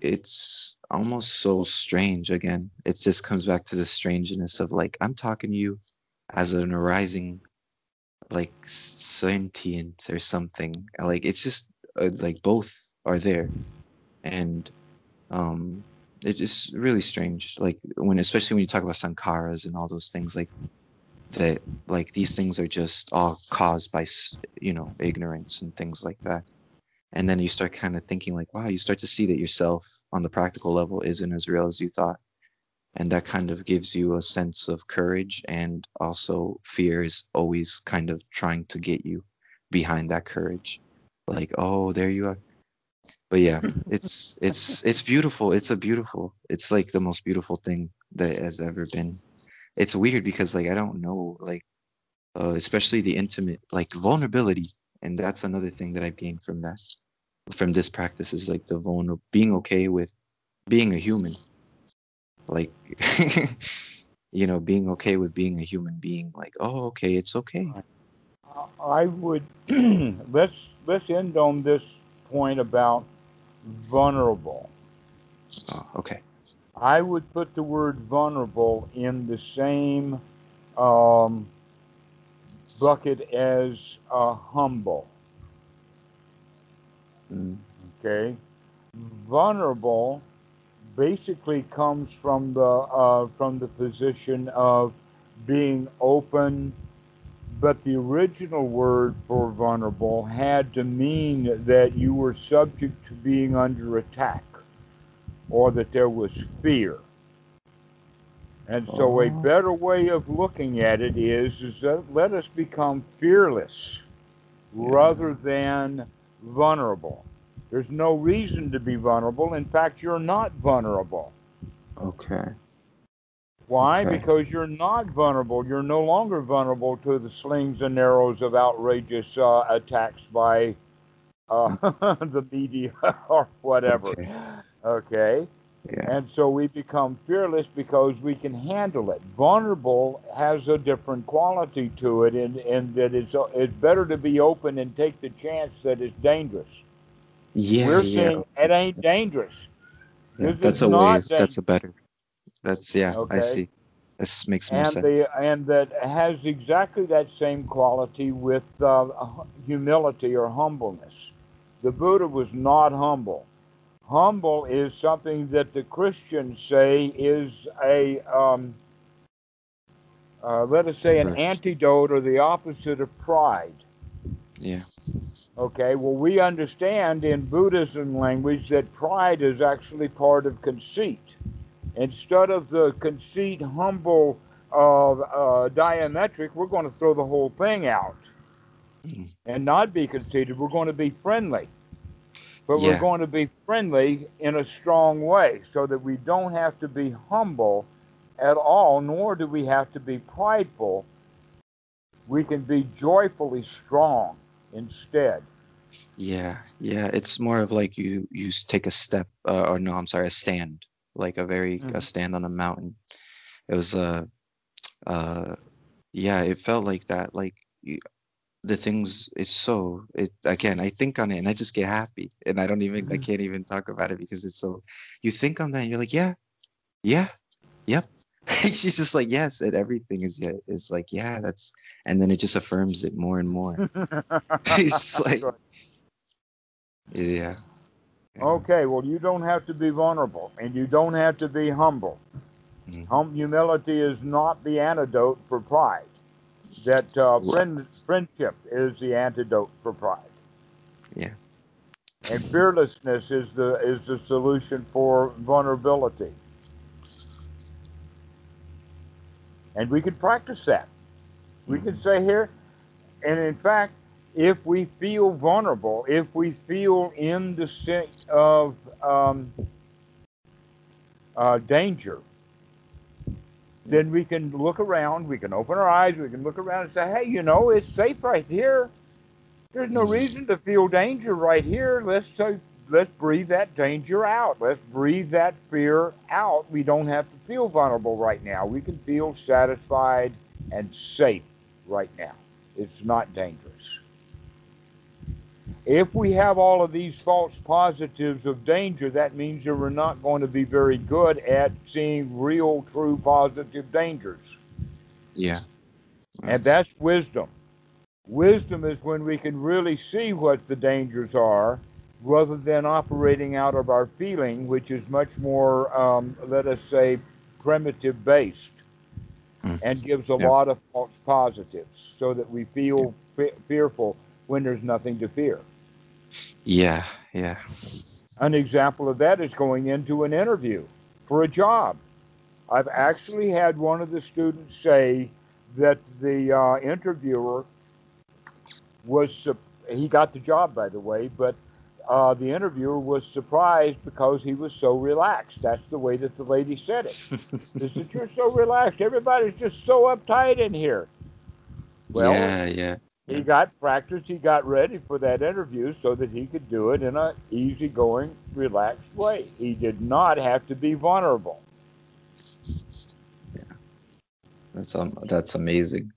it's almost so strange again. It just comes back to the strangeness of like I'm talking to you as an arising like sentient or something. Like it's just uh, like both are there, and um, it's really strange. Like when, especially when you talk about sankharas and all those things, like that, like these things are just all caused by you know ignorance and things like that. And then you start kind of thinking like wow you start to see that yourself on the practical level isn't as real as you thought. And that kind of gives you a sense of courage and also fear is always kind of trying to get you behind that courage. Like oh there you are but yeah it's it's it's beautiful it's a beautiful it's like the most beautiful thing that has ever been it's weird because like i don't know like uh, especially the intimate like vulnerability and that's another thing that i've gained from that from this practice is like the vulnerable being okay with being a human like *laughs* you know, being okay with being a human being. Like, oh, okay, it's okay. I would *clears throat* let's let's end on this point about vulnerable. Oh, okay. I would put the word vulnerable in the same um, bucket as uh, humble. Mm. Okay, vulnerable basically comes from the uh, from the position of being open, but the original word for vulnerable had to mean that you were subject to being under attack, or that there was fear. And so, a Oh. better way of looking at it is, is that let us become fearless Yeah. rather than vulnerable. There's no reason to be vulnerable. In fact, you're not vulnerable. Okay. Why? Okay. Because you're not vulnerable. You're no longer vulnerable to the slings and arrows of outrageous uh, attacks by uh, *laughs* the media *laughs* or whatever. Okay. Okay. Yeah. And so we become fearless because we can handle it. Vulnerable has a different quality to it, in, in that it's, it's better to be open and take the chance that it's dangerous. Yeah. We're yeah. saying it ain't dangerous. Yeah, that's a way. wave. That's a better. That's yeah. Okay. I see. This makes more and sense. the and that has exactly that same quality with uh, humility or humbleness. The Buddha was not humble. Humble is something that the Christians say is a um, uh, let us say an antidote or the opposite of pride. Yeah. Okay, well, we understand in Buddhism language that pride is actually part of conceit. Instead of the conceit, humble, uh, uh, diametric, we're going to throw the whole thing out Mm. and not be conceited. We're going to be friendly. But we're going to be friendly in a strong way so that we don't have to be humble at all, nor do we have to be prideful. We can be joyfully strong instead. Yeah. Yeah. It's more of like you you take a step, uh, or no, I'm sorry, a stand, like a very a Mhm. stand on a mountain. It was uh uh yeah. It felt like that. Like you, the things. It's so. It again. I think on it and I just get happy, and I don't even. I Mhm. can't even talk about it because it's so. You think on that, and you're like, yeah, yeah, yep. *laughs* She's just like yes, and everything is yeah. It's like yeah, that's, and then it just affirms it more and more. *laughs* *laughs* It's like yeah. Okay, well, you don't have to be vulnerable and you don't have to be humble. Mhm. Hum- humility is not the antidote for pride. That uh, friend- friendship is the antidote for pride. Yeah. And fearlessness is the is the solution for vulnerability. And we can practice that. We can say here, and in fact, if we feel vulnerable, if we feel in the sense of um, uh, danger, then we can look around, we can open our eyes, we can look around and say, hey, you know, it's safe right here. There's no reason to feel danger right here. Let's let's breathe that danger out. Let's breathe that fear out. We don't have to feel vulnerable right now. We can feel satisfied and safe right now. It's not dangerous. If we have all of these false positives of danger, that means that we're not going to be very good at seeing real, true positive dangers. Yeah. And that's wisdom. Wisdom is when we can really see what the dangers are rather than operating out of our feeling, which is much more, um, let us say, primitive based Mm. and gives a lot of false positives so that we feel fe- fearful when there's nothing to fear. Yeah. Yeah. An example of that is going into an interview for a job. I've actually had one of the students say that the uh, interviewer was, sup- he got the job, by the way, but uh, the interviewer was surprised because he was so relaxed. That's the way that the lady said it. *laughs* She said, You're so relaxed. Everybody's just so uptight in here. Well, yeah. Yeah. He got practiced, he got ready for that interview so that he could do it in an easygoing, relaxed way. He did not have to be vulnerable. Yeah, That's um that's amazing.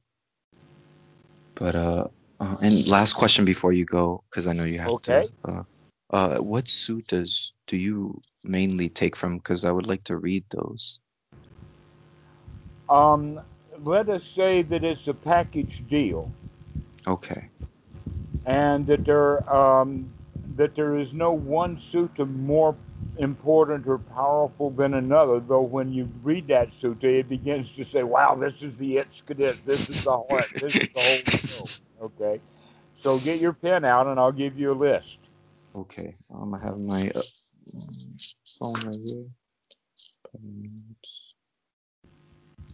But uh, uh and last question before you go, because I know you have Okay. to. Uh, uh, what suttas do you mainly take from? Because I would like to read those. Um, let us say that it's a package deal, Okay. and that there um, that there is no one sutta more important or powerful than another. Though when you read that sutta, it begins to say, "Wow, this is the Itzkadis, this is the heart, this is the whole deal." Okay, so get your pen out, and I'll give you a list. Okay. Um, I have my uh, phone right here.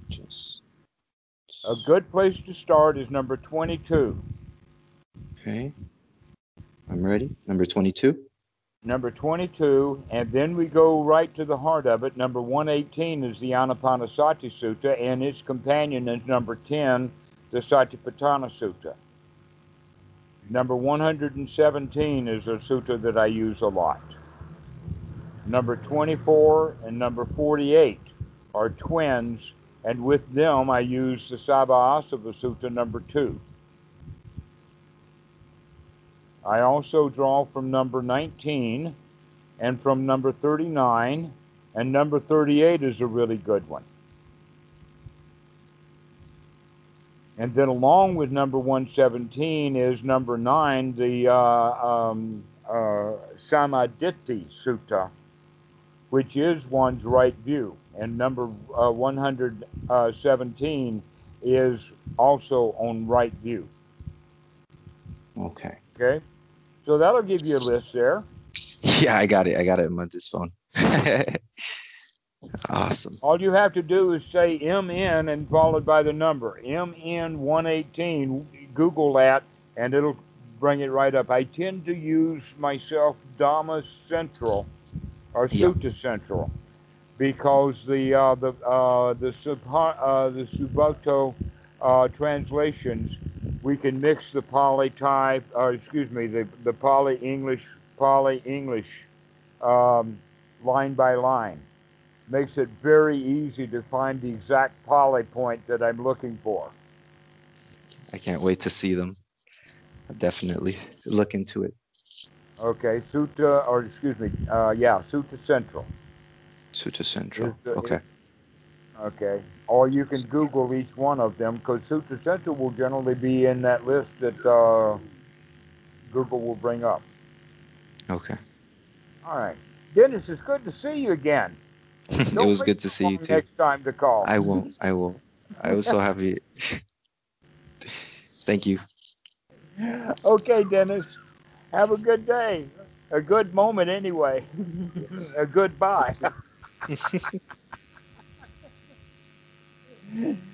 Just. A good place to start is number twenty-two. Okay. I'm ready. Number 22. Number 22, and then we go right to the heart of it. Number 118 is the Anapanasati Sutta, and its companion is number 10, the Satipatthana Sutta. Number 117 is a sutta that I use a lot. Number 24 and number 48 are twins, and with them I use the Sabha Sutta number 2. I also draw from number 19 and from number 39, and number 38 is a really good one. And then along with number 117 is number 9, the uh, um, uh, Sammaditthi Sutta, which is one's right view. And number uh, 117 is also on right view. Okay. Okay? So that'll give you a list there. *laughs* Yeah, I got it. I got it on this phone. *laughs* awesome. All you have to do is say MN and followed by the number. MN 118. Google that and it'll bring it right up. I tend to use myself Dhamma Central or Yeah. Central because the uh, the uh, the Subha, uh, the Sujato uh, translations we can mix the Pali type, or excuse me, the the Pali English Pali English um, line by line makes it very easy to find the exact poly point that I'm looking for. I can't wait to see them. I'll definitely look into it. Okay, Sutta, or excuse me, uh, yeah, Sutta Central. Sutta Central. Okay. Okay, or you can Google each one of them because Sutta Central will generally be in that list that uh, Google will bring up. Okay. All right, Dennis, it's good to see you again. *laughs* it was good to see you too. Next time to call. I won't. I won't. I was so happy. *laughs* Thank you. okay, Dennis. Have a good day. A good moment, anyway. *laughs* a goodbye. Yeah. *laughs* *laughs*